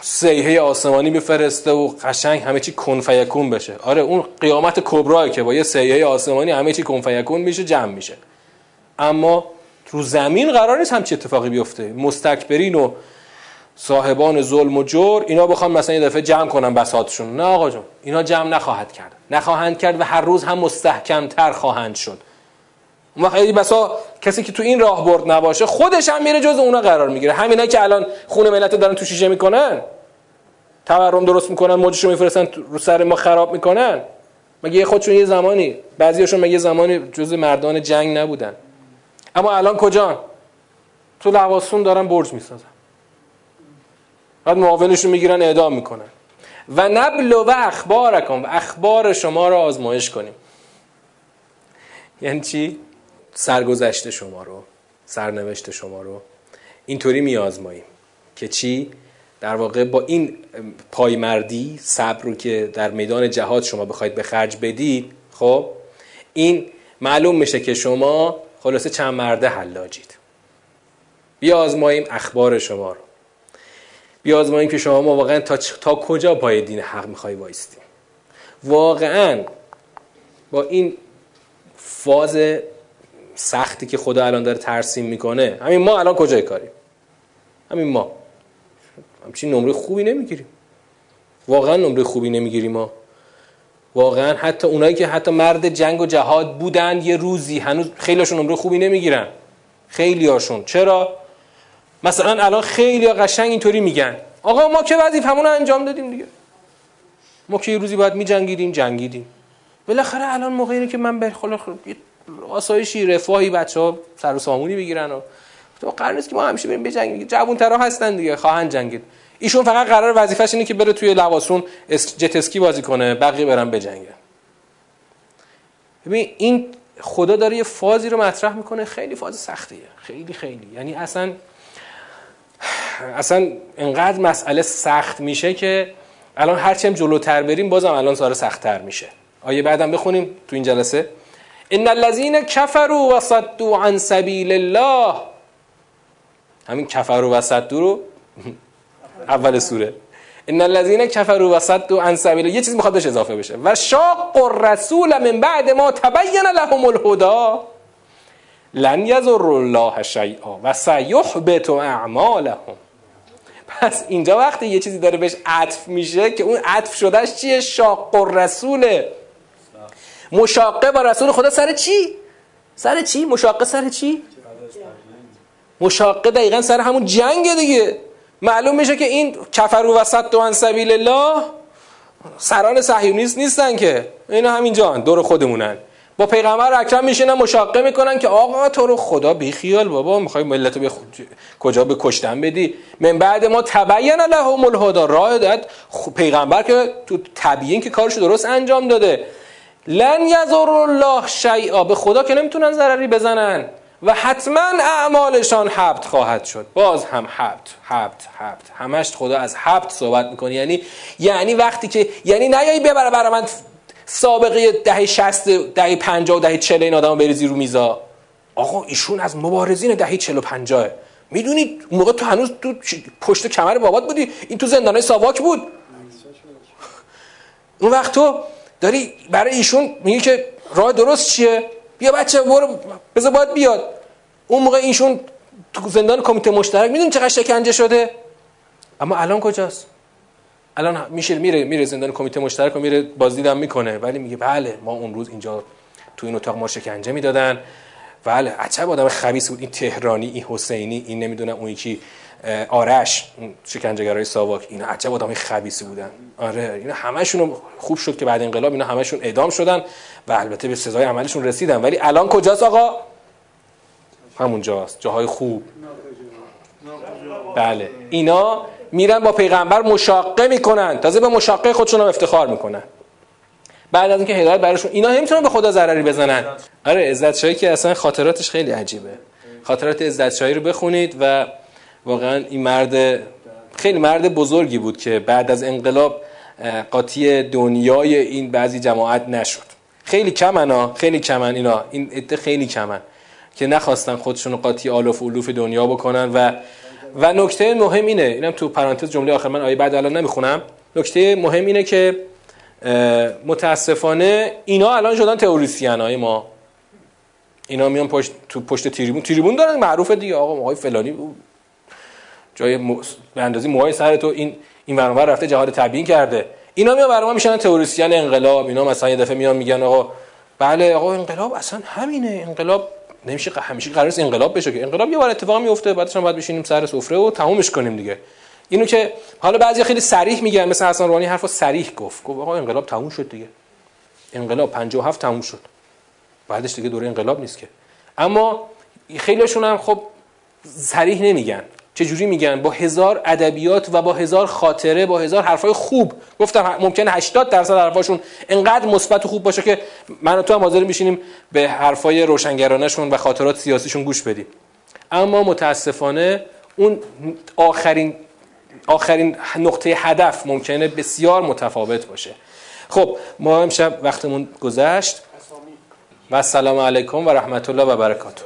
سیحه آسمانی بفرسته و قشنگ همه چی کن بشه. آره اون قیامت کبراه که با یه سیحه آسمانی همه چی کن میشه جمع میشه. اما رو زمین قرار نیست همچی اتفاقی بیفته. مستکبرین و صاحبان ظلم و جور اینا بخوان مثلا یه دفعه جمع کنن بساطشون. نه آقا جون اینا جمع نخواهد کرد. نخواهند کرد و هر روز هم مستحکم تر خواهند شد. اون خیلی بسا کسی که تو این راه برد نباشه خودش هم میره جز اونا قرار می‌گیره. همینا که الان خون ملت دارن تو شیشه می‌کنن. تورم درست می‌کنن موجشو میفرستن رو سر ما خراب می‌کنن. مگه خودشون یه زمانی بعضیاشون مگه زمانی جز مردان جنگ نبودن. اما الان کجا تو لواسون دارن برج می‌سازن. بعد معاونشون می‌گیرن اعدام می‌کنن و نبل و اخبارکم و اخبار شما را آزمایش کنیم یعنی چی؟ سرگذشت شما رو سرنوشت شما رو اینطوری میآزماییم که چی؟ در واقع با این پایمردی صبر رو که در میدان جهاد شما بخواید به خرج بدید خب این معلوم میشه که شما خلاصه چند مرده حلاجید بیازماییم اخبار شما رو بیازماییم که شما ما واقعا تا, تا کجا پای دین حق می‌خوای وایستی واقعا با این فاز سختی که خدا الان داره ترسیم می‌کنه همین ما الان کجای کاریم؟ همین ما. همچین نمره خوبی نمی‌گیریم. واقعا نمره خوبی نمی‌گیریم ما. واقعا حتی اونایی که حتی مرد جنگ و جهاد بودن یه روزی هنوز خیلیشون نمره خوبی نمی‌گیرن. خیلی هاشون چرا؟ مثلا الان خیلی قشنگ اینطوری میگن. آقا ما که وظیفمون رو انجام دادیم دیگه. ما که یه روزی باید میجنگیدیم جنگیدیم. بالاخره الان موقعی که من به آسایشی رفاهی بچه ها سر و سامونی بگیرن و تو قرار نیست که ما همیشه بریم بجنگیم جوون ترا هستن دیگه. خواهند جنگید. ایشون فقط قرار وظیفش اینه که بره توی لواسون جت اسکی بازی کنه بقیه برن بجنگن ببین این خدا داره یه فازی رو مطرح می‌کنه. خیلی فاز سختیه. خیلی خیلی. یعنی اصلا اصلا انقدر مسئله سخت میشه که الان هرچی هم جلوتر بریم بازم الان ساره سختتر میشه. آیه بعدم بخونیم تو این جلسه. ان الذين كفروا وصدوا عن سبيل الله. همین کفروا و صدوا رو اول سوره. ان الذين كفروا وصدوا عن سبيل یه چیزی می‌خواد بهش اضافه بشه. و شاق الرسول من بعد ما تبين لهم الهدى لن یذر الله شیئا. و سیحبط اعمالهم. پس اینجا وقتی یه چیزی داره بهش عطف میشه که اون عطف شدهش چیه شاق الرسوله مشاقه با رسول خدا سر چی؟ سر چی؟ مشاقه سر چی؟ مشاقه دقیقا سر همون جنگ دیگه معلوم میشه که این کفر و وسط دو سبیل الله سران صهیونیست نیستن که اینا همینجا دور خودمونن با پیغمبر اکرم میشینن مشاقه می‌کنن که آقا تو رو خدا بیخیال بابا می‌خوای ملت رو کجا به کشتن بدی؟ من بعد ما تبین لهم الهدى راه داد. پیغمبر که تو تبیین که کارشو درست انجام داده. لن یزر الله شیئا به خدا که نمی‌تونن ضرری بزنن. و حتما اعمالشان حبت خواهد شد. باز هم حبت حبت حبت همش خدا از حبت صحبت می‌کنه. یعنی یعنی وقتی که یعنی نیایی ببره برای من سابقه دهه 60 دهه 50 و دهه 40 این آدمو بریزی رو میزا. آقا ایشون از مبارزین دهه 40 و 50 می‌دونید موقع تو هنوز تو پشت کمر بابات بودی؟ این تو زندانه ساواک بود. اون وقت تو داری برای ایشون میگه که راه درست چیه؟ بیا بچه برو بذار باید بیاد. اون موقع ایشون تو زندان کمیته مشترک می‌دونی چقدر شکنجه شده؟ اما الان کجاست؟ الان میشه میره میره زندان کمیته مشترک و میره بازدیدم می‌کنه. ولی میگه بله ما اون روز اینجا تو این اتاق ما شکنجه می‌دادن. بله عجب آدم خبیث بود. این تهرانی این حسینی این نمی‌دونم اون یکی آرش شکنجهگرای ساواک اینا عجب آدمای خبیثی بودن. آره اینا همشون خوب شد که بعد انقلاب اینا همشون اعدام شدن. و البته به سزای عملشون رسیدن. ولی الان کجاست آقا؟ همونجاست. جاهای خوب. بله. اینا میرن با پیغمبر مشاقه می‌کنن. تازه به مشاقه خودشون هم افتخار می‌کنن. بعد از اینکه هدایت براشون اینا نمی‌تونن به خدا ضرری بزنن. آره عزت شاهی که اصلا خاطراتش خیلی عجیبه. خاطرات عزت شاهی رو بخونید و واقعا این مرد خیلی مرد بزرگی بود که بعد از انقلاب قاطی دنیای این بعضی جماعت نشد. خیلی کمن خیلی کمن اینا. این عده خیلی کمن که نخواستن خودشون قاطی آلوف و دنیا بکنن و و نکته مهم اینه اینم تو پرانتز جمله آخر من آیه بعد الان نمی‌خونم. نکته مهم اینه که متاسفانه اینا الان شدن تئوریسین های ما. اینا میان پشت تو پشت تریبون. تریبون دارن معروفه دیگه آقا آقای فلانی جای. به اندازه موهای سر تو این این برنامه رفته جهاد تبیین کرده. اینا میان برنامه میشن تئوریسین انقلاب. اینا مثلا یه دفعه میان میگن آقا بله آقا انقلاب اصلا همینه. انقلاب نمیشه همیشه قرار است انقلاب بشه که انقلاب یه بار اتفاق میفته بعدش هم باید بشینیم سر سفره و تمومش کنیم دیگه. اینو که حالا بعضی خیلی صریح میگن مثل حسن روحانی حرفو صریح گفت. گفت آقا انقلاب تموم شد دیگه. انقلاب 57 تموم شد. بعدش دیگه دوره انقلاب نیست که. اما خیلیشون هم خب صریح نمیگن. چه جوری میگن؟ با هزار ادبیات و با هزار خاطره با هزار حرفای خوب. گفتم ممکنه 80 درصد حرفاشون انقدر مثبت و خوب باشه که من و تو هم حاضر میشینیم به حرفای روشنگرانشون و خاطرات سیاسیشون گوش بدیم. اما متاسفانه اون آخرین آخرین نقطه هدف ممکنه بسیار متفاوت باشه. خب ما امشب وقتمون گذشت. و السلام علیکم و رحمت الله و برکاته.